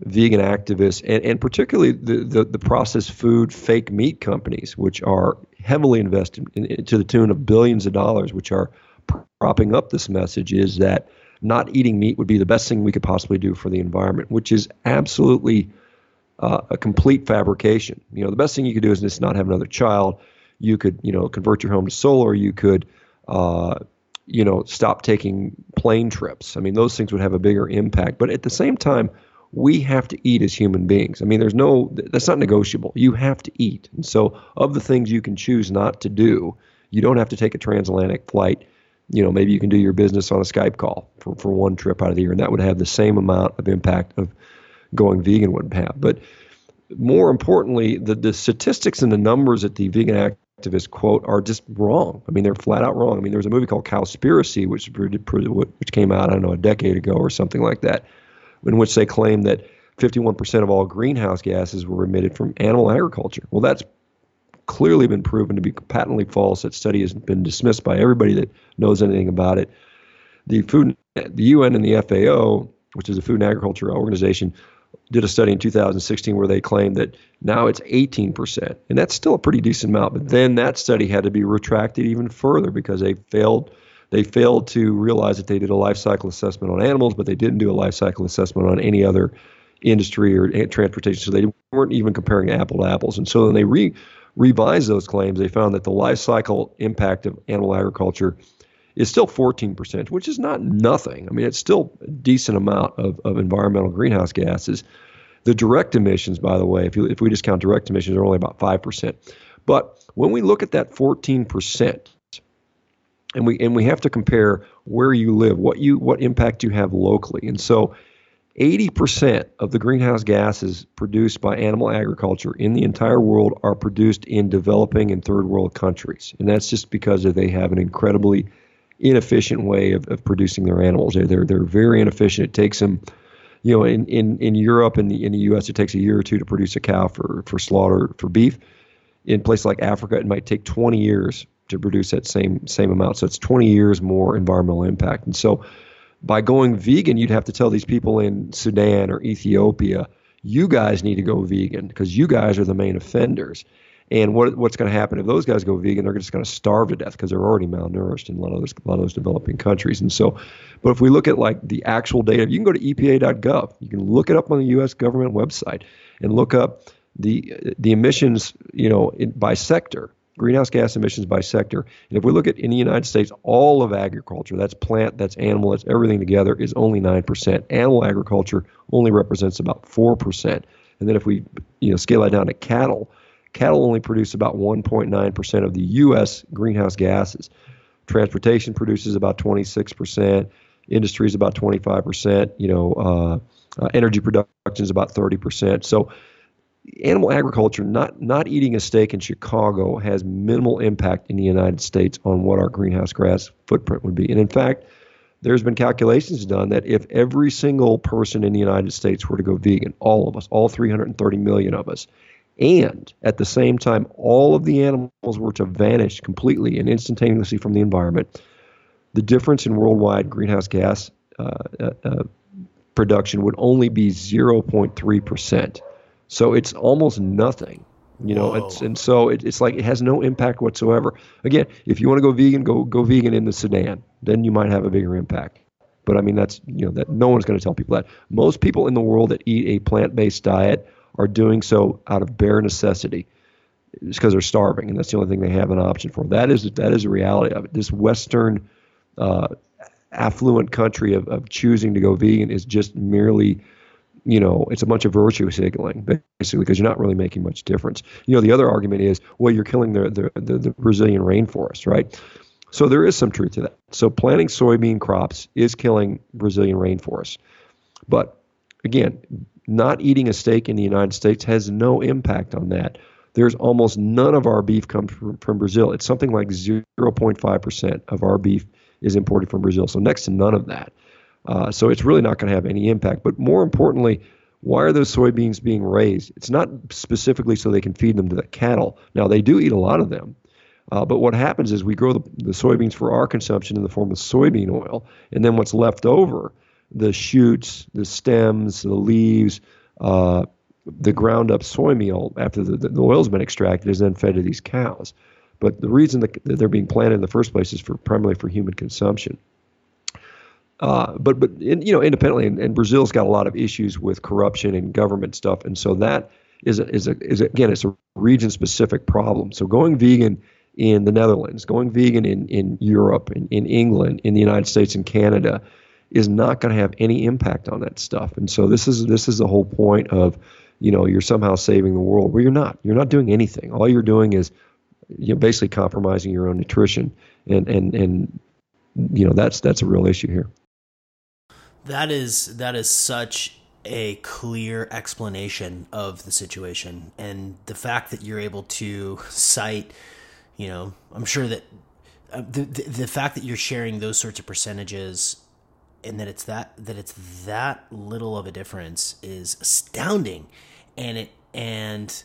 vegan activists and, and particularly the, the, the processed food fake meat companies, which are heavily invested in, in, to the tune of billions of dollars, which are propping up this message, is that not eating meat would be the best thing we could possibly do for the environment, which is absolutely uh, a complete fabrication. You know, the best thing you could do is just not have another child. You could, you know, convert your home to solar. You could, uh, you know, stop taking plane trips. I mean, those things would have a bigger impact. But at the same time, we have to eat as human beings. I mean, there's no, that's not negotiable. You have to eat. And so, of the things you can choose not to do, you don't have to take a transatlantic flight. You know, maybe you can do your business on a Skype call for, for one trip out of the year, and that would have the same amount of impact of going vegan would have. But more importantly, the, the statistics and the numbers that the vegan activists quote are just wrong. I mean, they're flat out wrong. I mean, there was a movie called Cowspiracy, which which came out I don't know a decade ago or something like that, in which they claim that 51% of all greenhouse gases were emitted from animal agriculture. Well, that's clearly been proven to be patently false. That study has been dismissed by everybody that knows anything about it. The food, the UN and the FAO, which is a food and agriculture organization, did a study in 2016 where they claimed that now it's 18%, and that's still a pretty decent amount. But then that study had to be retracted even further because they failed they failed to realize that they did a life cycle assessment on animals, but they didn't do a life cycle assessment on any other industry or transportation. So they weren't even comparing apple to apples. And so when they re- revised those claims, they found that the life cycle impact of animal agriculture is still 14%, which is not nothing. I mean, it's still a decent amount of, of environmental greenhouse gases. The direct emissions, by the way, if, you, if we discount direct emissions, are only about 5%. But when we look at that 14%, and we and we have to compare where you live, what you what impact you have locally. And so 80% of the greenhouse gases produced by animal agriculture in the entire world are produced in developing and third world countries. And that's just because they have an incredibly inefficient way of, of producing their animals. They're, they're, they're very inefficient. It takes them, you know, in, in, in Europe and the, in the U.S., it takes a year or two to produce a cow for, for slaughter for beef. In places like Africa, it might take 20 years to produce that same same amount. So it's 20 years more environmental impact. And so by going vegan, you'd have to tell these people in Sudan or Ethiopia, you guys need to go vegan because you guys are the main offenders. And what what's going to happen if those guys go vegan? They're just going to starve to death because they're already malnourished in a lot of those a lot of those developing countries. And so, but if we look at like the actual data, you can go to EPA.gov. You can look it up on the U.S. government website and look up the the emissions, you know, in, by sector greenhouse gas emissions by sector. And if we look at in the United States, all of agriculture, that's plant, that's animal, that's everything together, is only 9%. Animal agriculture only represents about 4%. And then if we you know scale that down to cattle, cattle only produce about 1.9% of the U.S. greenhouse gases. Transportation produces about 26%. Industry is about 25%. You know, uh, uh, energy production is about 30%. So animal agriculture, not not eating a steak in Chicago, has minimal impact in the United States on what our greenhouse gas footprint would be. And in fact, there's been calculations done that if every single person in the United States were to go vegan, all of us, all 330 million of us, and at the same time, all of the animals were to vanish completely and instantaneously from the environment, the difference in worldwide greenhouse gas uh, uh, uh production would only be 0.3 percent. So it's almost nothing. You know, it's and so it, it's like it has no impact whatsoever. Again, if you want to go vegan, go go vegan in the Sudan. Then you might have a bigger impact. But I mean, that's you know that no one's going to tell people that. Most people in the world that eat a plant-based diet are doing so out of bare necessity. It's because they're starving, and that's the only thing they have an option for. That is that is the reality of it. This Western uh, affluent country of, of choosing to go vegan is just merely you know, it's a bunch of virtue signaling, basically, because you're not really making much difference. You know, the other argument is, well, you're killing the, the, the, the Brazilian rainforest, right? So there is some truth to that. So planting soybean crops is killing Brazilian rainforests. But again, not eating a steak in the United States has no impact on that. there's almost none of our beef comes from, from Brazil. It's something like 0.5% of our beef is imported from Brazil. So next to none of that. Uh, so it's really not going to have any impact. But more importantly, why are those soybeans being raised? It's not specifically so they can feed them to the cattle. Now, they do eat a lot of them. Uh, but what happens is we grow the, the soybeans for our consumption in the form of soybean oil, and then what's left over, the shoots, the stems, the leaves, uh, the ground up soy meal after the, the oil's been extracted is then fed to these cows. But the reason that they're being planted in the first place is for primarily for human consumption. Uh, but but in, you know independently, and, and, Brazil's got a lot of issues with corruption and government stuff, and so that is a, is a, is a, again it's a region specific problem. So going vegan in the Netherlands, going vegan in in Europe, in, in England, in the United States, and Canada is not going to have any impact on that stuff. And so this is this is the whole point of you know you're somehow saving the world. Well, you're not. You're not doing anything. All you're doing is you know basically compromising your own nutrition, and and and you know that's that's a real issue here. That is that is such a clear explanation of the situation, and the fact that you're able to cite, you know, I'm sure that uh, the, the the fact that you're sharing those sorts of percentages and that it's that that it's that little of a difference is astounding. And it and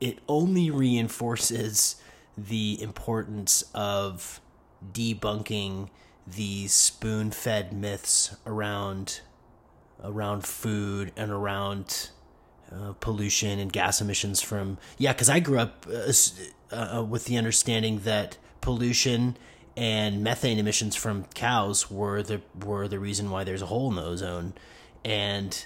it only reinforces the importance of debunking these spoon-fed myths around around food and around uh, pollution and gas emissions from yeah because i grew up uh, uh, with the understanding that pollution and methane emissions from cows were the were the reason why there's a hole in the ozone. And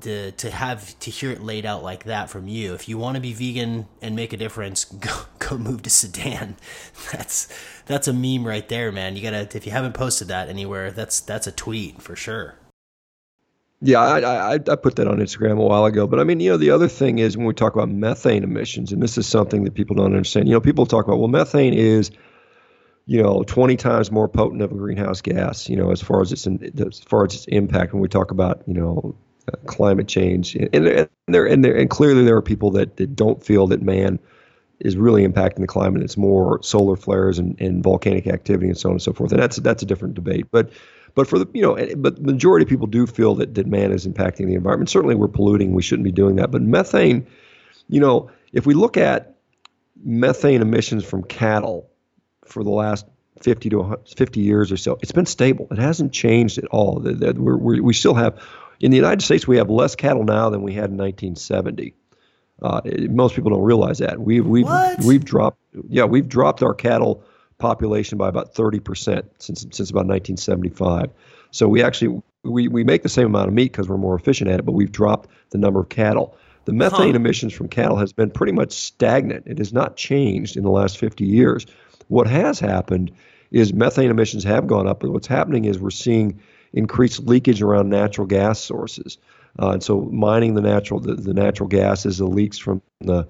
the to have to hear it laid out like that from you if you want to be vegan and make a difference go go move to Sudan that's that's a meme right there man you got to if you haven't posted that anywhere that's that's a tweet for sure yeah, I, I, I put that on Instagram a while ago. But I mean, you know, the other thing is when we talk about methane emissions, and this is something that people don't understand. You know, people talk about well, methane is you know, 20 times more potent of a greenhouse gas, you know, as far as its as far as its impact when we talk about, you know, climate change. And, and there and there and clearly there are people that, that don't feel that man is really impacting the climate. It's more solar flares and, and volcanic activity and so on and so forth. And that's that's a different debate. But but for the you know, but the majority of people do feel that, that man is impacting the environment. Certainly we're polluting. We shouldn't be doing that. But methane, you know, if we look at methane emissions from cattle for the last 50 to 50 years or so. It's been stable. It hasn't changed at all. We're, we're, we still have, in the United States, we have less cattle now than we had in 1970. Uh, most people don't realize that we've we've what? we've dropped yeah we've dropped our cattle population by about 30 percent since since about 1975. So we actually we, we make the same amount of meat because we're more efficient at it, but we've dropped the number of cattle. The methane huh. emissions from cattle has been pretty much stagnant. It has not changed in the last 50 years. What has happened is methane emissions have gone up, but what's happening is we're seeing increased leakage around natural gas sources. Uh, and so mining the natural the, the natural gases, the leaks from the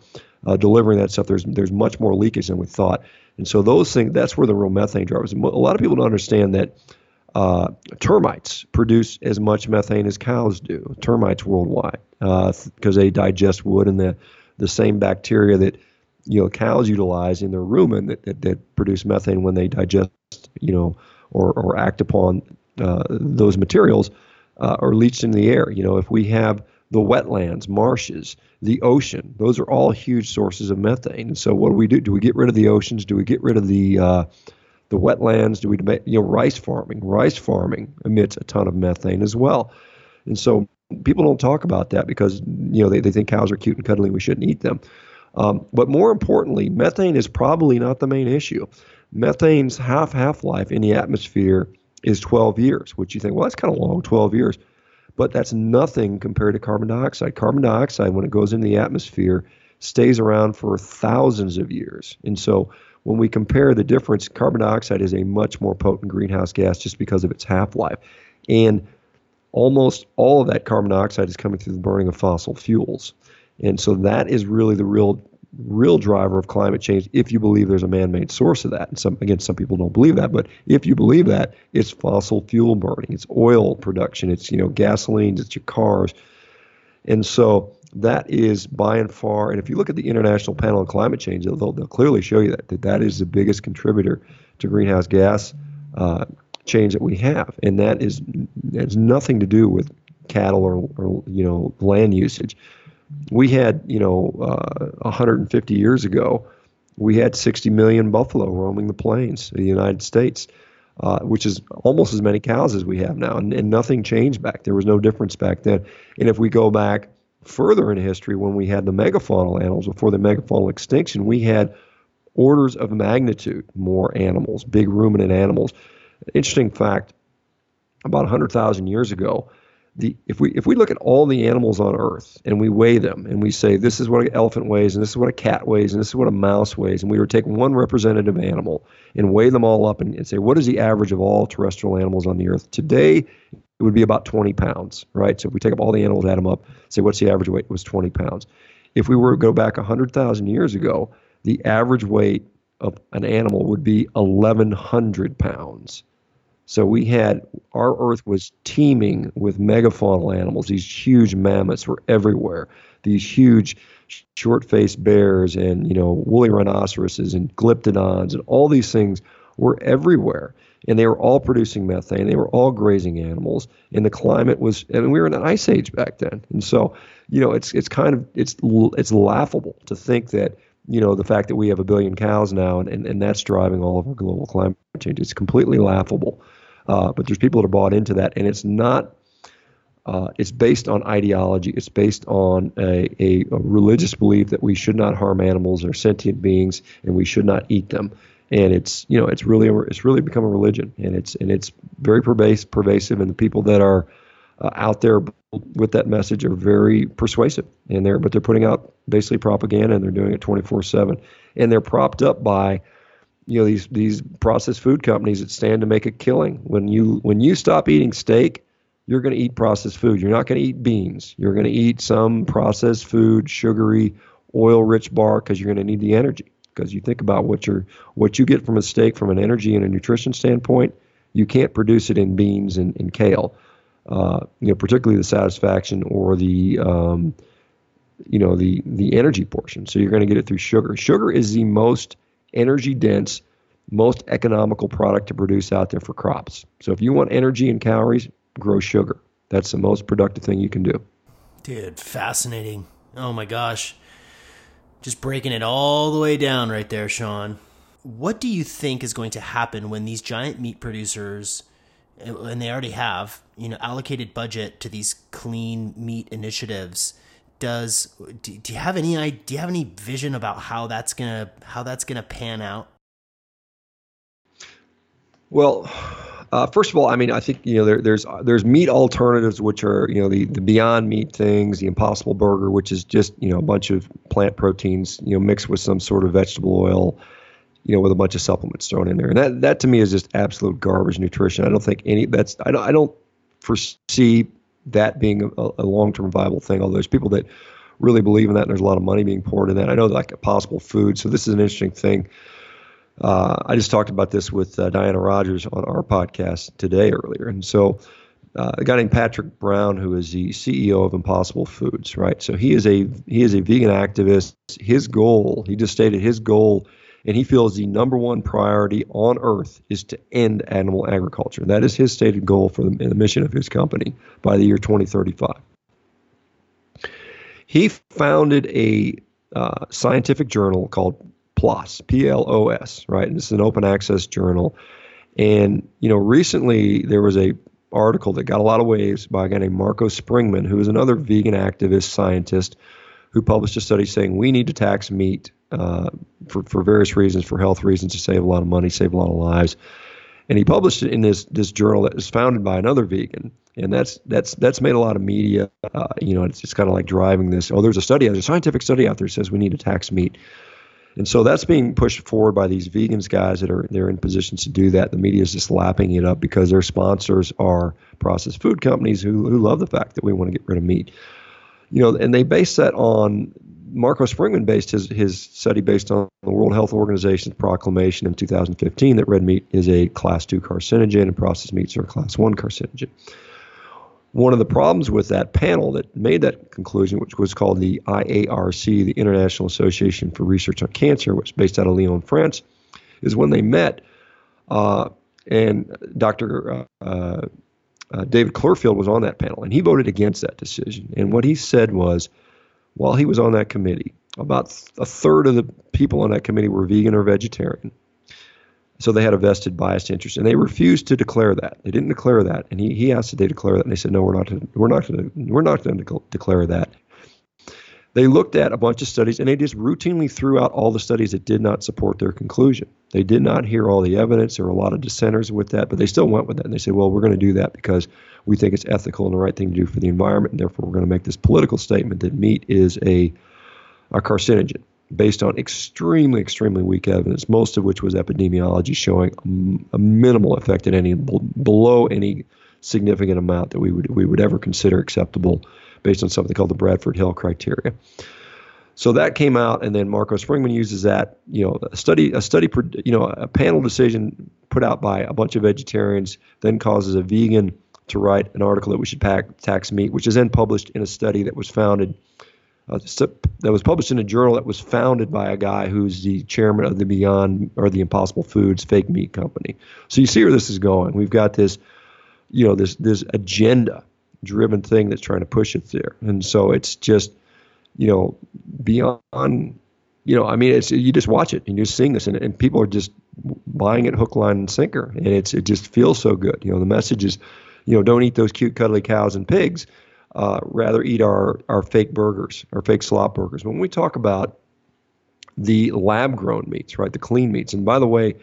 uh, delivering that stuff, there's there's much more leakage than we thought. And so those things, that's where the real methane drivers. A lot of people don't understand that uh, termites produce as much methane as cows do. Termites worldwide because uh, they digest wood and the the same bacteria that you know cows utilize in their rumen that, that, that produce methane when they digest you know or, or act upon uh, those materials uh, are leached into the air. You know, if we have the wetlands, marshes, the ocean, those are all huge sources of methane. And so, what do we do? Do we get rid of the oceans? Do we get rid of the uh, the wetlands? Do we, you know, rice farming? Rice farming emits a ton of methane as well. And so, people don't talk about that because you know they, they think cows are cute and cuddly. We shouldn't eat them. Um, but more importantly, methane is probably not the main issue. Methane's half half life in the atmosphere is 12 years, which you think, well, that's kind of long, 12 years. But that's nothing compared to carbon dioxide. Carbon dioxide, when it goes into the atmosphere, stays around for thousands of years. And so when we compare the difference, carbon dioxide is a much more potent greenhouse gas just because of its half life. And almost all of that carbon dioxide is coming through the burning of fossil fuels. And so that is really the real real driver of climate change if you believe there's a man-made source of that. And some again some people don't believe that, but if you believe that, it's fossil fuel burning, it's oil production, it's you know gasoline, it's your cars. And so that is by and far, and if you look at the International Panel on Climate Change, they'll, they'll clearly show you that, that that is the biggest contributor to greenhouse gas uh, change that we have, and that is has nothing to do with cattle or, or you know land usage. We had you know uh, 150 years ago, we had 60 million buffalo roaming the plains of the United States. Uh, which is almost as many cows as we have now, and, and nothing changed back. There was no difference back then. And if we go back further in history, when we had the megafaunal animals before the megafaunal extinction, we had orders of magnitude more animals, big ruminant animals. Interesting fact: about 100,000 years ago, the, if we if we look at all the animals on Earth and we weigh them and we say this is what an elephant weighs and this is what a cat weighs and this is what a mouse weighs and we were to take one representative animal and weigh them all up and, and say what is the average of all terrestrial animals on the Earth? Today it would be about 20 pounds right? So if we take up all the animals add them up say what's the average weight? It was 20 pounds. If we were to go back 100,000 years ago the average weight of an animal would be 1100 pounds so we had our Earth was teeming with megafaunal animals. These huge mammoths were everywhere. These huge short-faced bears and you know woolly rhinoceroses and glyptodons and all these things were everywhere. And they were all producing methane. They were all grazing animals. And the climate was, and we were in an ice age back then. And so, you know, it's it's kind of it's it's laughable to think that you know the fact that we have a billion cows now and, and, and that's driving all of our global climate change. It's completely laughable. Uh, but there's people that are bought into that, and it's not. Uh, it's based on ideology. It's based on a, a, a, religious belief that we should not harm animals or sentient beings, and we should not eat them. And it's you know it's really it's really become a religion, and it's and it's very pervasive. pervasive and the people that are uh, out there with that message are very persuasive, and they're but they're putting out basically propaganda, and they're doing it 24/7, and they're propped up by you know these these processed food companies that stand to make a killing. When you when you stop eating steak, you're going to eat processed food. You're not going to eat beans. You're going to eat some processed food, sugary, oil-rich bar because you're going to need the energy. Because you think about what you what you get from a steak from an energy and a nutrition standpoint, you can't produce it in beans and, and kale. Uh, you know, particularly the satisfaction or the um, you know the the energy portion. So you're going to get it through sugar. Sugar is the most energy dense, most economical product to produce out there for crops. So if you want energy and calories, grow sugar. That's the most productive thing you can do. Dude, fascinating. Oh my gosh. Just breaking it all the way down right there, Shawn. What do you think is going to happen when these giant meat producers and they already have, you know, allocated budget to these clean meat initiatives does do, do you have any idea do you have any vision about how that's gonna how that's gonna pan out? Well uh, first of all i mean i think you know there, there's there's meat alternatives which are you know the, the beyond meat things the impossible burger which is just you know a bunch of plant proteins you know mixed with some sort of vegetable oil you know with a bunch of supplements thrown in there. And that that to me is just absolute garbage nutrition. I don't think any that's i don't i don't foresee that being a, a long-term viable thing. Although there's people that really believe in that, and there's a lot of money being poured in that. I know like a possible food. So this is an interesting thing. Uh, I just talked about this with uh, Diana Rogers on our podcast today earlier, and so uh, a guy named Patrick Brown, who is the CEO of Impossible Foods, right? So he is a he is a vegan activist. His goal, he just stated his goal and he feels the number one priority on earth is to end animal agriculture. That is his stated goal for the, the mission of his company by the year 2035. He founded a uh, scientific journal called PLOS, P-L-O-S, right? And this is an open access journal. And you know, recently there was a article that got a lot of waves by a guy named Marco Springmann, who is another vegan activist scientist, who published a study saying we need to tax meat uh, for, for various reasons, for health reasons, to save a lot of money, save a lot of lives. And he published it in this this journal that was founded by another vegan, and that's that's that's made a lot of media. Uh, you know, it's just kind of like driving this. Oh, there's a study, there's a scientific study out there that says we need to tax meat, and so that's being pushed forward by these vegans guys that are they're in positions to do that. The media is just lapping it up because their sponsors are processed food companies who who love the fact that we want to get rid of meat. You know, and they base that on Marco Springmann based his, his study based on the World Health Organization's proclamation in 2015 that red meat is a class 2 carcinogen and processed meats are a class 1 carcinogen. One of the problems with that panel that made that conclusion, which was called the IARC, the International Association for Research on Cancer, which is based out of Lyon, France, is when they met, uh, and Dr. Uh, uh, David Klurfeld was on that panel, and he voted against that decision. And what he said was, while he was on that committee, about a third of the people on that committee were vegan or vegetarian. So they had a vested biased interest, and they refused to declare that. They didn't declare that, and he, he asked that they declare that, and they said, "No, we're not. We're not. To, we're not going to declare that." They looked at a bunch of studies, and they just routinely threw out all the studies that did not support their conclusion. They did not hear all the evidence. There were a lot of dissenters with that, but they still went with that, and they said, "Well, we're going to do that because we think it's ethical and the right thing to do for the environment, and therefore we're going to make this political statement that meat is a a carcinogen." based on extremely, extremely weak evidence, most of which was epidemiology showing a, minimal effect at any below any significant amount that we would we would ever consider acceptable based on something called the Bradford Hill criteria. So that came out, and then Marco Springmann uses that. You know, a study, a study, you know, a panel decision put out by a bunch of vegetarians then causes a vegan to write an article that we should pack, tax meat, which is then published in a study that was founded uh, that was published in a journal that was founded by a guy who's the chairman of the Beyond or the Impossible Foods fake meat company. So you see where this is going. We've got this, you know, this this agenda driven thing that's trying to push it there, and so it's just, you know, beyond. You know, I mean, it's you just watch it and you're seeing this, and, and people are just buying it hook, line, and sinker, and it's it just feels so good. You know, the message is, you know, don't eat those cute, cuddly cows and pigs uh, rather eat our, our fake burgers, our fake slop burgers. When we talk about the lab grown meats, right, the clean meats, and by the way,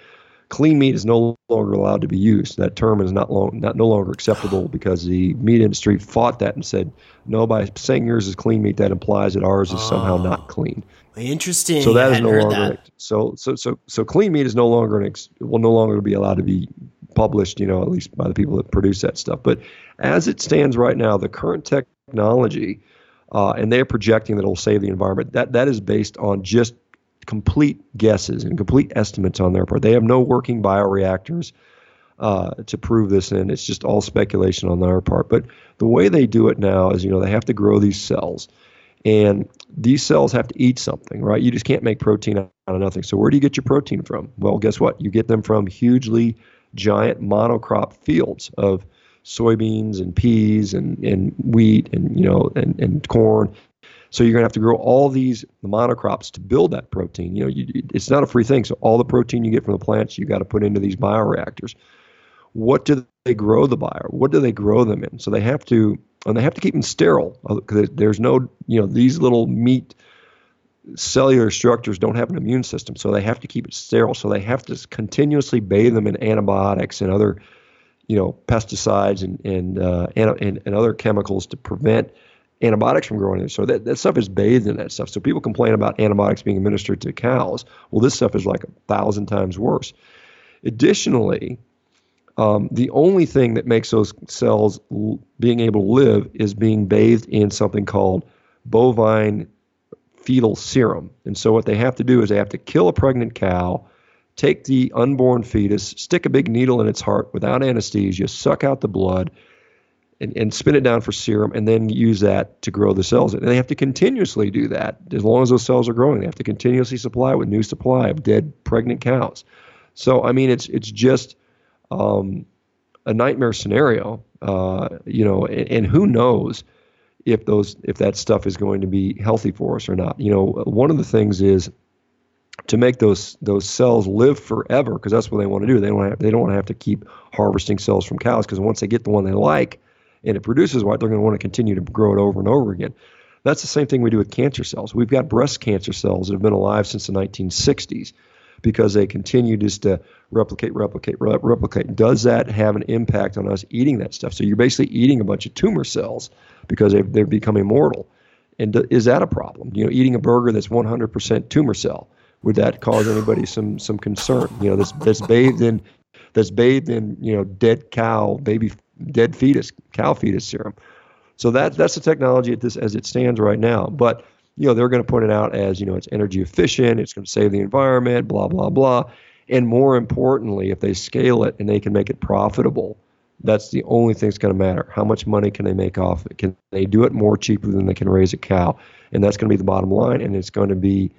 clean meat is no longer allowed to be used. That term is not long, not no longer acceptable because the meat industry fought that and said, no, by saying yours is clean meat, that implies that ours is oh, somehow not clean. Interesting. So that is no longer that. so so so so clean meat is no longer an ex, will no longer be allowed to be published. You know, at least by the people that produce that stuff. But as it stands right now, the current technology, uh, and they're projecting that it'll save the environment. That that is based on just complete guesses and complete estimates on their part. They have no working bioreactors uh, to prove this in. It's just all speculation on their part. But the way they do it now is, you know, they have to grow these cells, and these cells have to eat something, right? You just can't make protein out of nothing. So where do you get your protein from? Well, guess what? You get them from hugely giant monocrop fields of soybeans and peas and, and wheat and you know and, and corn. So you're going to have to grow all these monocrops to build that protein. You know, you, it's not a free thing. So all the protein you get from the plants, you got to put into these bioreactors. What do they grow the bio? What do they grow them in? So they have to, and they have to keep them sterile because there's no, you know, these little meat cellular structures don't have an immune system, so they have to keep it sterile. So they have to continuously bathe them in antibiotics and other you know, pesticides and and, uh, and, and other chemicals to prevent antibiotics from growing in there. So that, that stuff is bathed in that stuff. So people complain about antibiotics being administered to cows. Well, this stuff is like a thousand times worse. Additionally, um, the only thing that makes those cells l- being able to live is being bathed in something called bovine fetal serum. And so what they have to do is they have to kill a pregnant cow take the unborn fetus, stick a big needle in its heart without anesthesia, suck out the blood, and, and spin it down for serum, and then use that to grow the cells. And they have to continuously do that as long as those cells are growing. They have to continuously supply with new supply of dead pregnant cows. So I mean, it's it's just um, a nightmare scenario, uh, you know. And, and who knows if those if that stuff is going to be healthy for us or not. You know, one of the things is to make those those cells live forever because that's what they want to do. They don't have, they don't want to have to keep harvesting cells from cows because once they get the one they like and it produces what they're going to want to continue to grow it over and over again. That's the same thing we do with cancer cells. We've got breast cancer cells that have been alive since the 1960s because they continue just to replicate, replicate, replicate. Does that have an impact on us eating that stuff? So you're basically eating a bunch of tumor cells because they've, they've become immortal. And is that a problem? You know, eating a burger that's 100% tumor cell would that cause anybody some some concern? You know, that's that's bathed in that's bathed in you know dead cow baby dead fetus cow fetus serum. So that that's the technology at this as it stands right now. But you know they're going to point it out as you know it's energy efficient, it's going to save the environment, blah blah blah. And more importantly, if they scale it and they can make it profitable, That's the only thing that's going to matter. How much money can they make off it? Can they do it more cheaply than they can raise a cow? And that's going to be the bottom line. And it's going to be,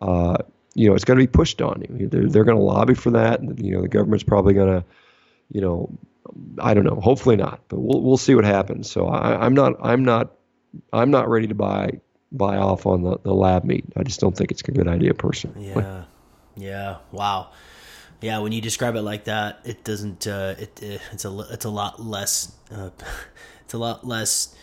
uh, you know, it's going to be pushed on you. They're, they're going to lobby for that. You know, the government's probably going to, you know, I don't know. Hopefully not, but we'll we'll see what happens. So I, I'm not I'm not I'm not ready to buy buy off on the, the lab meat. I just don't think it's a good idea personally. Yeah. Yeah. Wow. Yeah. When you describe it like that, it doesn't. Uh, it, it it's a it's a lot less. Uh, it's a lot less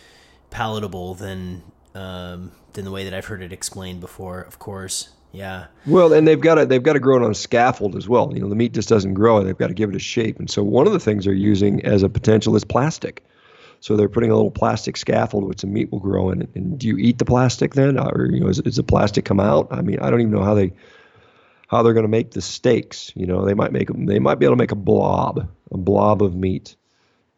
palatable than um, than the way that I've heard it explained before. Of course. Yeah. Well, and they've got to they've got to grow it on a scaffold as well. You know, the meat just doesn't grow; they've got to give it a shape. And so, one of the things they're using as a potential is plastic. So they're putting a little plastic scaffold which the meat will grow in. And do you eat the plastic then, or you know, does the plastic come out? I mean, I don't even know how they how they're going to make the steaks. You know, they might make they might be able to make a blob, a blob of meat,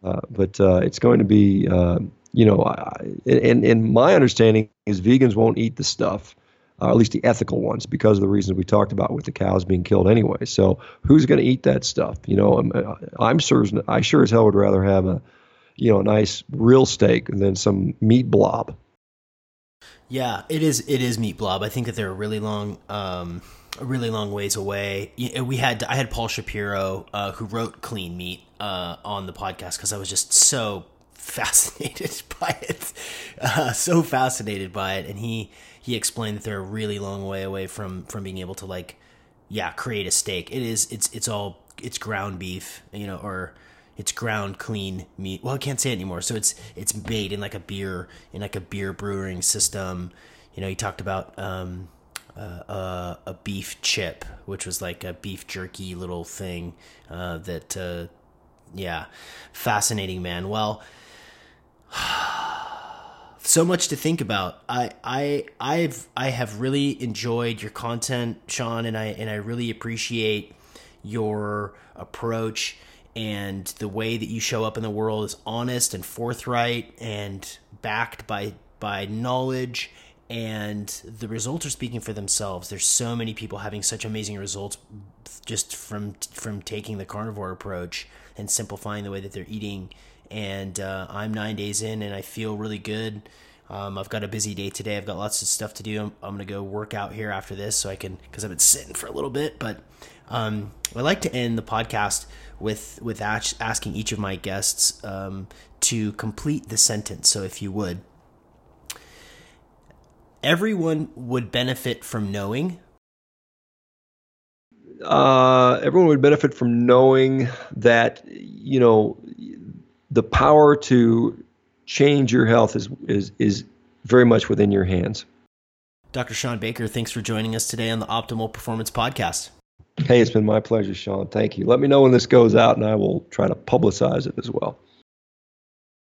uh, but uh, it's going to be, uh, you know, I, and and my understanding is vegans won't eat the stuff, uh, at least the ethical ones, because of the reasons we talked about with the cows being killed anyway. So who's going to eat that stuff? You know, I'm, I'm sure I sure as hell would rather have a, you know, a nice real steak than some meat blob. Yeah, it is. It is meat blob. I think that they're really long. Um really long ways away. We had I had Paul Shapiro, uh, who wrote Clean Meat, uh, on the podcast because I was just so fascinated by it, uh, so fascinated by it, and he he explained that they're a really long way away from from being able to like, yeah, create a steak. It is it's it's all it's ground beef, you know, or it's ground clean meat. Well, I can't say it anymore. So it's it's made in like a beer in like a beer brewing system. You know, he talked about. Um, uh, a beef chip, which was like a beef jerky little thing uh, that, uh, yeah, fascinating, man. Well, so much to think about. I I I've I have really enjoyed your content, Shawn, and I and I really appreciate your approach and the way that you show up in the world is honest and forthright and backed by by knowledge and the results are speaking for themselves. There's so many people having such amazing results just from from taking the carnivore approach and simplifying the way that they're eating. And uh, I'm nine days in, and I feel really good. Um, I've got a busy day today. I've got lots of stuff to do. I'm, I'm gonna go work out here after this, so I can because I've been sitting for a little bit. But um, I like to end the podcast with with asking each of my guests um, to complete the sentence. So if you would everyone would benefit from knowing? Uh, everyone would benefit from knowing that you know the power to change your health is is is very much within your hands. Dr. Shawn Baker, thanks for joining us today on the Optimal Performance Podcast. Hey, it's been my pleasure, Sean. Thank you. Let me know when this goes out, and I will try to publicize it as well.